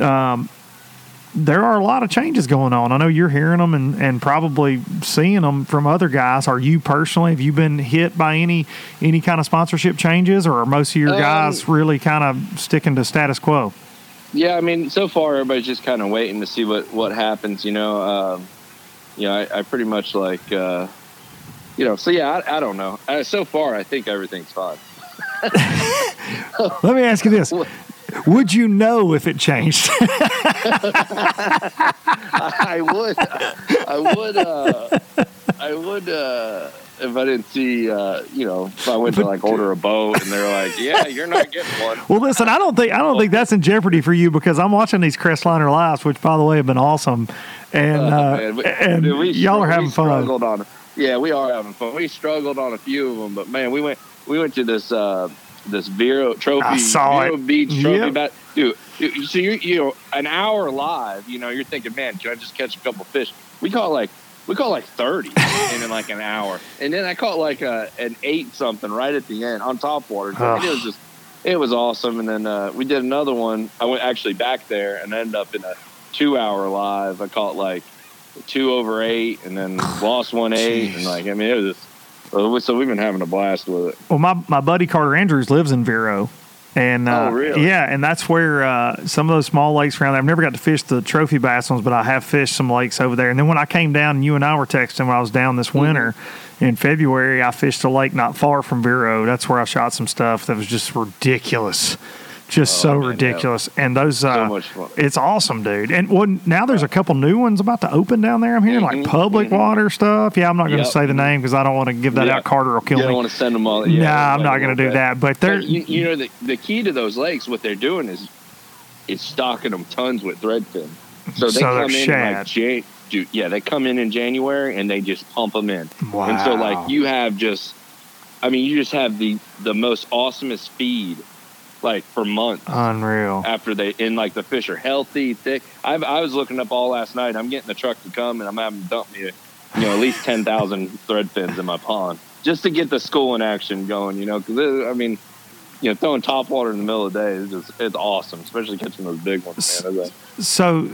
Um, there are a lot of changes going on. I know you're hearing them and, and probably seeing them from other guys. Are you personally have you been hit by any any kind of sponsorship changes, or are most of your Um, guys really kind of sticking to status quo? Yeah, I mean, so far everybody's just kind of waiting to see what what happens. You know, um, you know, I, I pretty much like, uh, you know, so yeah, I, I don't know. Uh, so far, I think everything's fine. Let me ask you this: Would you know if it changed? I would, I would, uh, I would, uh, if I didn't see, uh, you know, if I went to like order a boat and they're like, yeah, you're not getting one. well, listen, I don't think I don't think that's in jeopardy for you because I'm watching these Crestliner lives, which by the way have been awesome, and Oh, uh, we- and dude, we y'all are having fun. On, yeah, we are having fun. We struggled on a few of them, but man, we went we went to this uh, this Vero trophy I saw Vero it. Beach trophy. Yep. Bat, dude, dude, so you you know an hour live, you know, you're thinking, man, can I just catch a couple fish? We caught like we caught like thirty in like an hour, and then I caught like a, an eight something right at the end on top water. So, it was just it was awesome. And then uh, we did another one. I went actually back there and ended up in a two hour live. I caught like two over eight and then lost one eight. And like, I mean, it was just, so so we've been having a blast with it. Well, my, my buddy Carter Andrews lives in Vero. And uh, Oh, really? yeah, and that's where uh, some of those small lakes around there. I've never got to fish the trophy bass ones, but I have fished some lakes over there. And then when I came down, and you and I were texting when I was down this winter in February. I fished a lake not far from Vero. That's where I shot some stuff that was just ridiculous, just Oh, so man, yeah. ridiculous. And those, uh, much fun. it's awesome, dude. And well, now there's a couple new ones about to open down there. I'm hearing like Mhm, public mhm. water stuff. Yeah, I'm not going to Yep. say the name because I don't want to give that Yeah. out. Carter will kill you don't me. want to send them all. nah, Yeah, I'm not going to do that. But they're But you, you know the the key to those lakes, what they're doing is, is stocking them tons with threadfin. So they So come in like Jan- dude, yeah, they come in in January and they just pump them in. wow. And so like you have just, I mean, you just have the the most awesomest feed, like for months unreal. after they in like the fish are healthy, thick. I I was looking up all last night. I'm getting the truck to come and I'm having to dump me, you know, at least ten thousand thread fins in my pond just to get the schooling action going. You know, because I mean, you know, throwing top water in the middle of the day is just it's awesome, especially catching those big ones. Man. So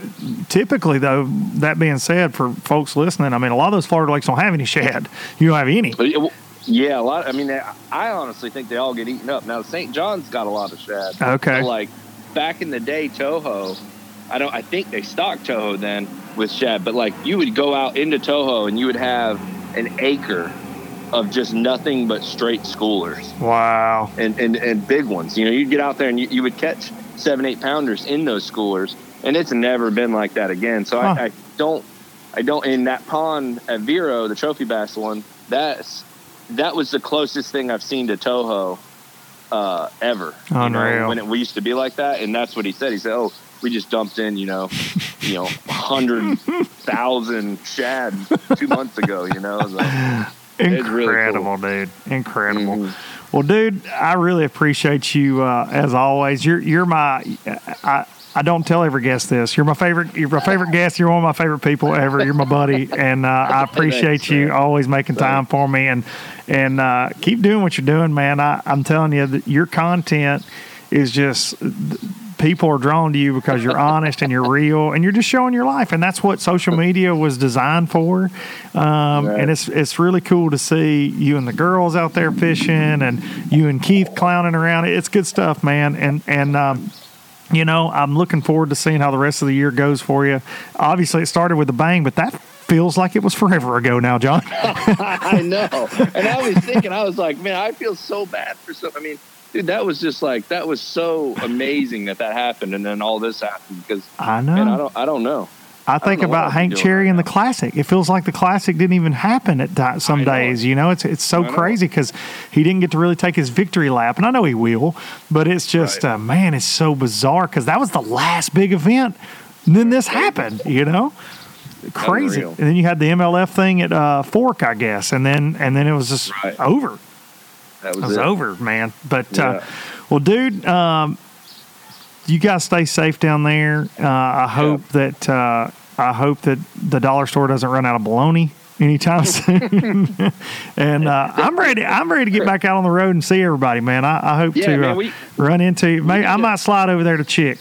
typically, though, that being said, for folks listening, I mean, a lot of those Florida lakes don't have any shad. You don't have any. Yeah, a lot. I mean, I honestly think they all get eaten up. Now, St. John's got a lot of shad. Okay. Like back in the day, Toho, I don't. I think they stocked Toho then with shad. But like you would go out into Toho and you would have an acre of just nothing but straight schoolers Wow. and, and, and big ones. You know, you'd get out there and you, you would catch seven, eight pounders in those schoolers, and it's never been like that again. So Huh. I, I don't, I don't. In that pond at Vero, the trophy bass one, that's that was the closest thing I've seen to Toho uh, ever. You know, Unreal. when it we used to be like that, and that's what he said. He said, "Oh, we just dumped in, you know, you know, hundred thousand shad two months ago. You know, So, It's really cool. Incredible, dude. Incredible. Mhm. Well, dude, I really appreciate you uh, as always. You're you're my I I don't tell every guest this. You're my favorite. You're my favorite guest. You're one of my favorite people ever. You're my buddy, and uh, I appreciate Thanks, you always making time for me and and uh, keep doing what you're doing, man. I, I'm telling you that your content is just people are drawn to you because you're honest and you're real and you're just showing your life and that's what social media was designed for um, Right. and it's it's really cool to see you and the girls out there fishing and you and Keith clowning around it's good stuff man and and um, you know I'm looking forward to seeing how the rest of the year goes for you obviously it started with a bang but that feels like it was forever ago now John I know. And I was thinking, I was like, man, I feel so bad for some. I mean, dude, that was just like that was so amazing that that happened, and then all this happened because, I know man, I don't, I don't know. I think what about Hank Cherry right and the classic. It feels like the classic didn't even happen at di- some days. You know, it's it's so crazy because he didn't get to really take his victory lap, and I know he will. But it's just, Right. uh, man, it's so bizarre because that was the last big event. And then this happened. You know, crazy. Unreal. And then you had the MLF thing at uh, Fork, I guess, and then and then it was just Right. over. That It was, was over, man. But Yeah. uh, well, dude, um, you guys stay safe down there. Uh, I hope that uh, I hope that the dollar store doesn't run out of baloney anytime soon. and uh, I'm ready. I'm ready to get back out on the road and see everybody, man. I, I hope Yeah, to man, uh, we- run into. Maybe I might slide over there to Chick.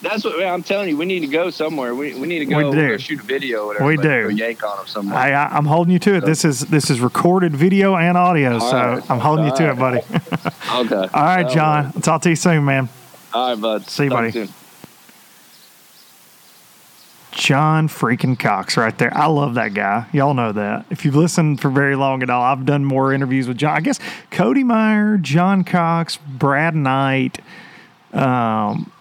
That's what man, I'm telling you. We need to go somewhere. We, we need to go, We do. shoot a video. Or whatever, We do. Yank on them somewhere. I, I, I'm holding you to it. This is this is recorded video and audio, so right. I'm holding you to it, buddy. okay. All right, John. I'll talk to you soon, man. All right, bud. See you, Talk buddy. soon. John freaking Cox right there. I love that guy. Y'all know that. If you've listened for very long at all, I've done more interviews with John. I guess Cody Meyer, John Cox, Brad Knight. Um,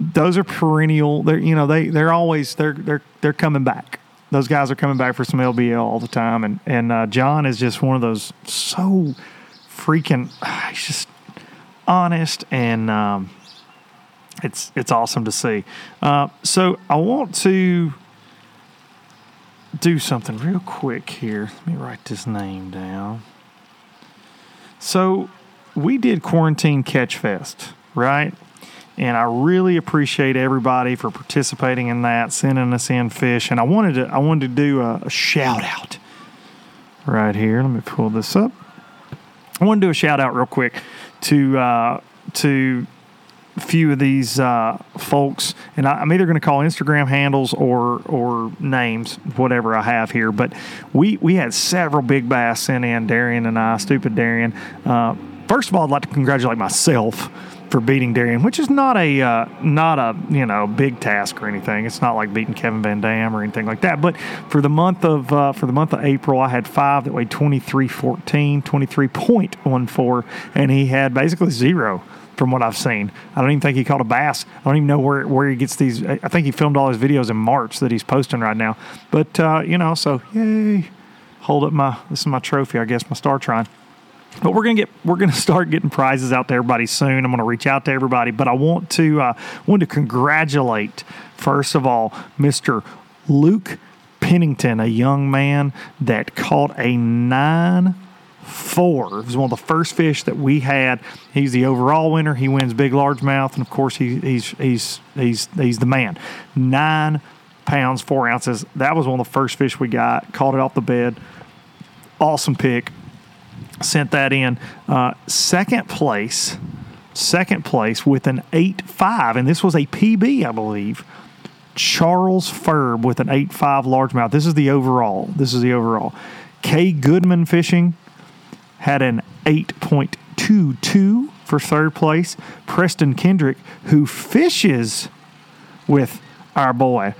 those are perennial. They're you know they they're always they're they're they're coming back. Those guys are coming back for some LBL all the time, and and uh, John is just one of those so freaking. He's just honest and. Um, it's it's awesome to see. Uh, so I want to do something real quick here. Let me write this name down. So we did quarantine catch fest, right? And I really appreciate everybody for participating in that, sending us in fish. And I wanted to I wanted to do a, a shout out right here. Let me pull this up. I want to do a shout out real quick to uh, to few of these uh, folks, and I, I'm either going to call Instagram handles or or names, whatever I have here. But we we had several big bass sent in. Darian and I, stupid Darian. Uh, first of all, I'd like to congratulate myself for beating Darian, which is not a uh, not a you know big task or anything. It's not like beating Kevin VanDam or anything like that. But for the month of uh, for the month of April, I had five that weighed 23.14, 23.14, and he had basically zero from what I've seen. I don't even think he caught a bass. I don't even know where, where he gets these. I think he filmed all his videos in March that he's posting right now. But, uh, you know, so yay. Hold up my, this is my trophy, I guess, my Star brite. But we're gonna get we're gonna start getting prizes out to everybody soon. I'm gonna reach out to everybody, but I want to uh, want to congratulate first of all Mr. Luke Pennington, a young man that caught a nine four. It was one of the first fish that we had. He's the overall winner. He wins big largemouth, and of course he, he's he's he's he's the man. Nine pounds four ounces. That was one of the first fish we got. Caught it off the bed. Awesome pick sent that in. Uh, second place, second place with an eight five, and this was a PB, I believe. Charles Ferb with an eight five largemouth. This is the overall. This is the overall. K Goodman Fishing had an eight point two two for third place. Preston Kendrick, who fishes with our boy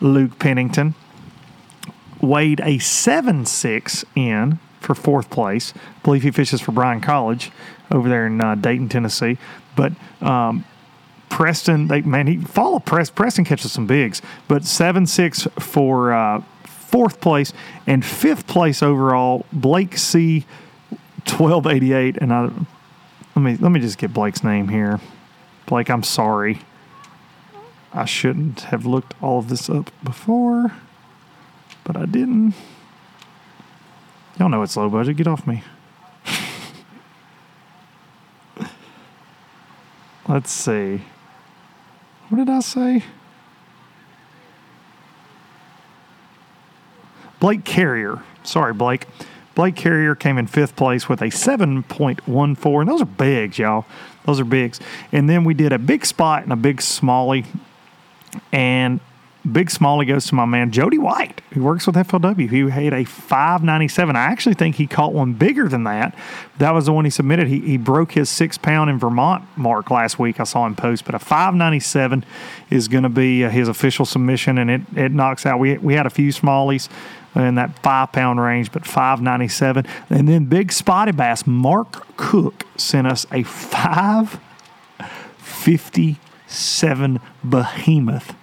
Luke Pennington, weighed a seven six in for fourth place. I believe he fishes for Bryan College over there in uh, Dayton, Tennessee. But um, Preston, they man, he follow Press. Preston catches some bigs, but seven six for uh, fourth place and fifth place overall. Blake C. Twelve eighty eight, and I let me let me just get Blake's name here. Blake, I'm sorry. I shouldn't have looked all of this up before, but I didn't. Y'all know it's low budget. Get off me. Let's see. What did I say? Blake Carrier. Sorry, Blake. Blake Carrier came in fifth place with a 7.14. And those are bigs, y'all. Those are bigs. And then we did a big spot and a big smallie. And Big Smalley goes to my man Jody White, who works with FLW. He had a 597. I actually think he caught one bigger than that. That was the one he submitted. He, he broke his six pound in Vermont mark last week. I saw him post, but a 597 is going to be uh, his official submission, and it, it knocks out. We, we had a few smallies in that five pound range, but 597. And then Big Spotty Bass, Mark Cook sent us a 557 behemoth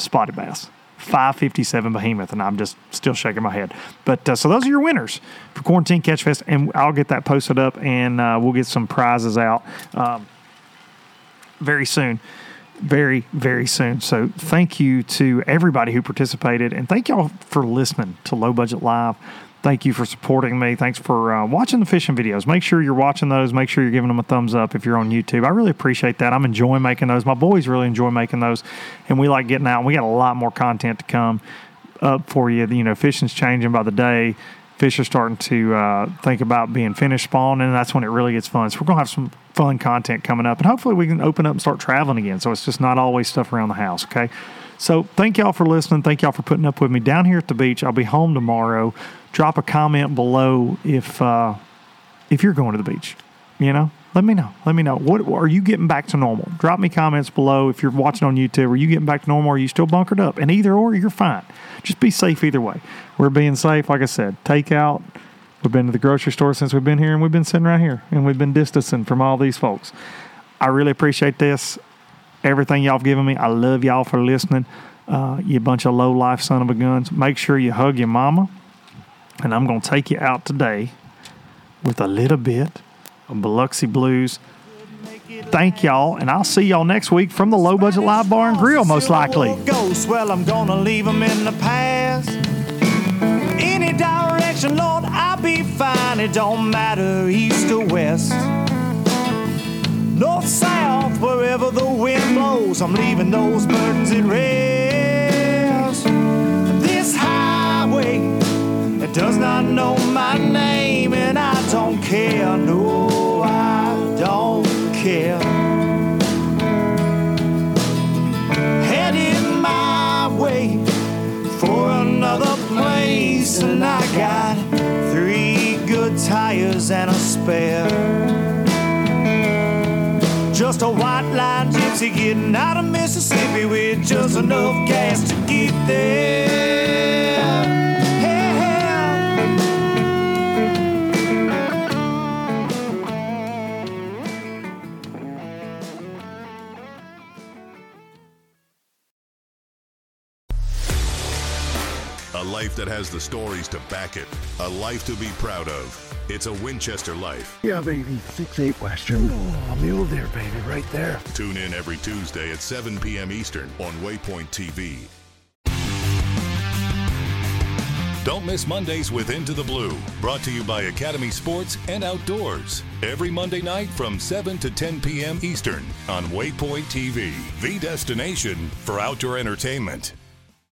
spotted bass. 557 behemoth, and I'm just still shaking my head. But uh, so those are your winners for Quarantine Catch Fest, and I'll get that posted up, and uh, we'll get some prizes out um, very soon. Very, very soon. So, thank you to everybody who participated, and thank y'all for listening to Low Budget Live. Thank you for supporting me. Thanks for uh, watching the fishing videos. Make sure you're watching those. Make sure you're giving them a thumbs up if you're on YouTube. I really appreciate that. I'm enjoying making those. My boys really enjoy making those, and we like getting out. We got a lot more content to come up for you. You know, fishing's changing by the day. Fish are starting to uh, think about being finished spawning, and that's when it really gets fun. So we're gonna have some fun content coming up, and hopefully we can open up and start traveling again. So it's just not always stuff around the house. Okay. So thank y'all for listening. Thank y'all for putting up with me down here at the beach. I'll be home tomorrow. Drop a comment below if uh, if you're going to the beach. You know, let me know. Let me know. What are you getting back to normal? Drop me comments below if you're watching on YouTube. Are you getting back to normal? Are you still bunkered up? And either or, you're fine. Just be safe either way. We're being safe. Like I said, takeout. We've been to the grocery store since we've been here, and we've been sitting right here, and we've been distancing from all these folks. I really appreciate this everything y'all have given me. I love y'all for listening. Uh, you bunch of low life son of a guns. Make sure you hug your mama. And I'm going to take you out today with a little bit of Biloxi Blues. Thank y'all, and I'll see y'all next week from the Low Budget Live Bar and Grill, most likely. Ghost, well, I'm gonna leave them in the past. Any direction, Lord, I'll be fine. It don't matter, east or west north, south, wherever the wind blows. I'm leaving those burdens at rest. This highway, does not know my name, and I don't care. No, I don't care. Heading my way for another place, and I got three good tires and a spare just a white line gypsy getting out of Mississippi with just enough gas to get there. A life that has the stories to back it. A life to be proud of. It's a Winchester life. Yeah, baby. 6-8 Western. Oh, mule deer, baby, right there. Tune in every Tuesday at 7 p.m. Eastern on Waypoint TV. Don't miss Mondays with Into the Blue, brought to you by Academy Sports and Outdoors. Every Monday night from 7 to 10 p.m. Eastern on Waypoint TV, the destination for outdoor entertainment.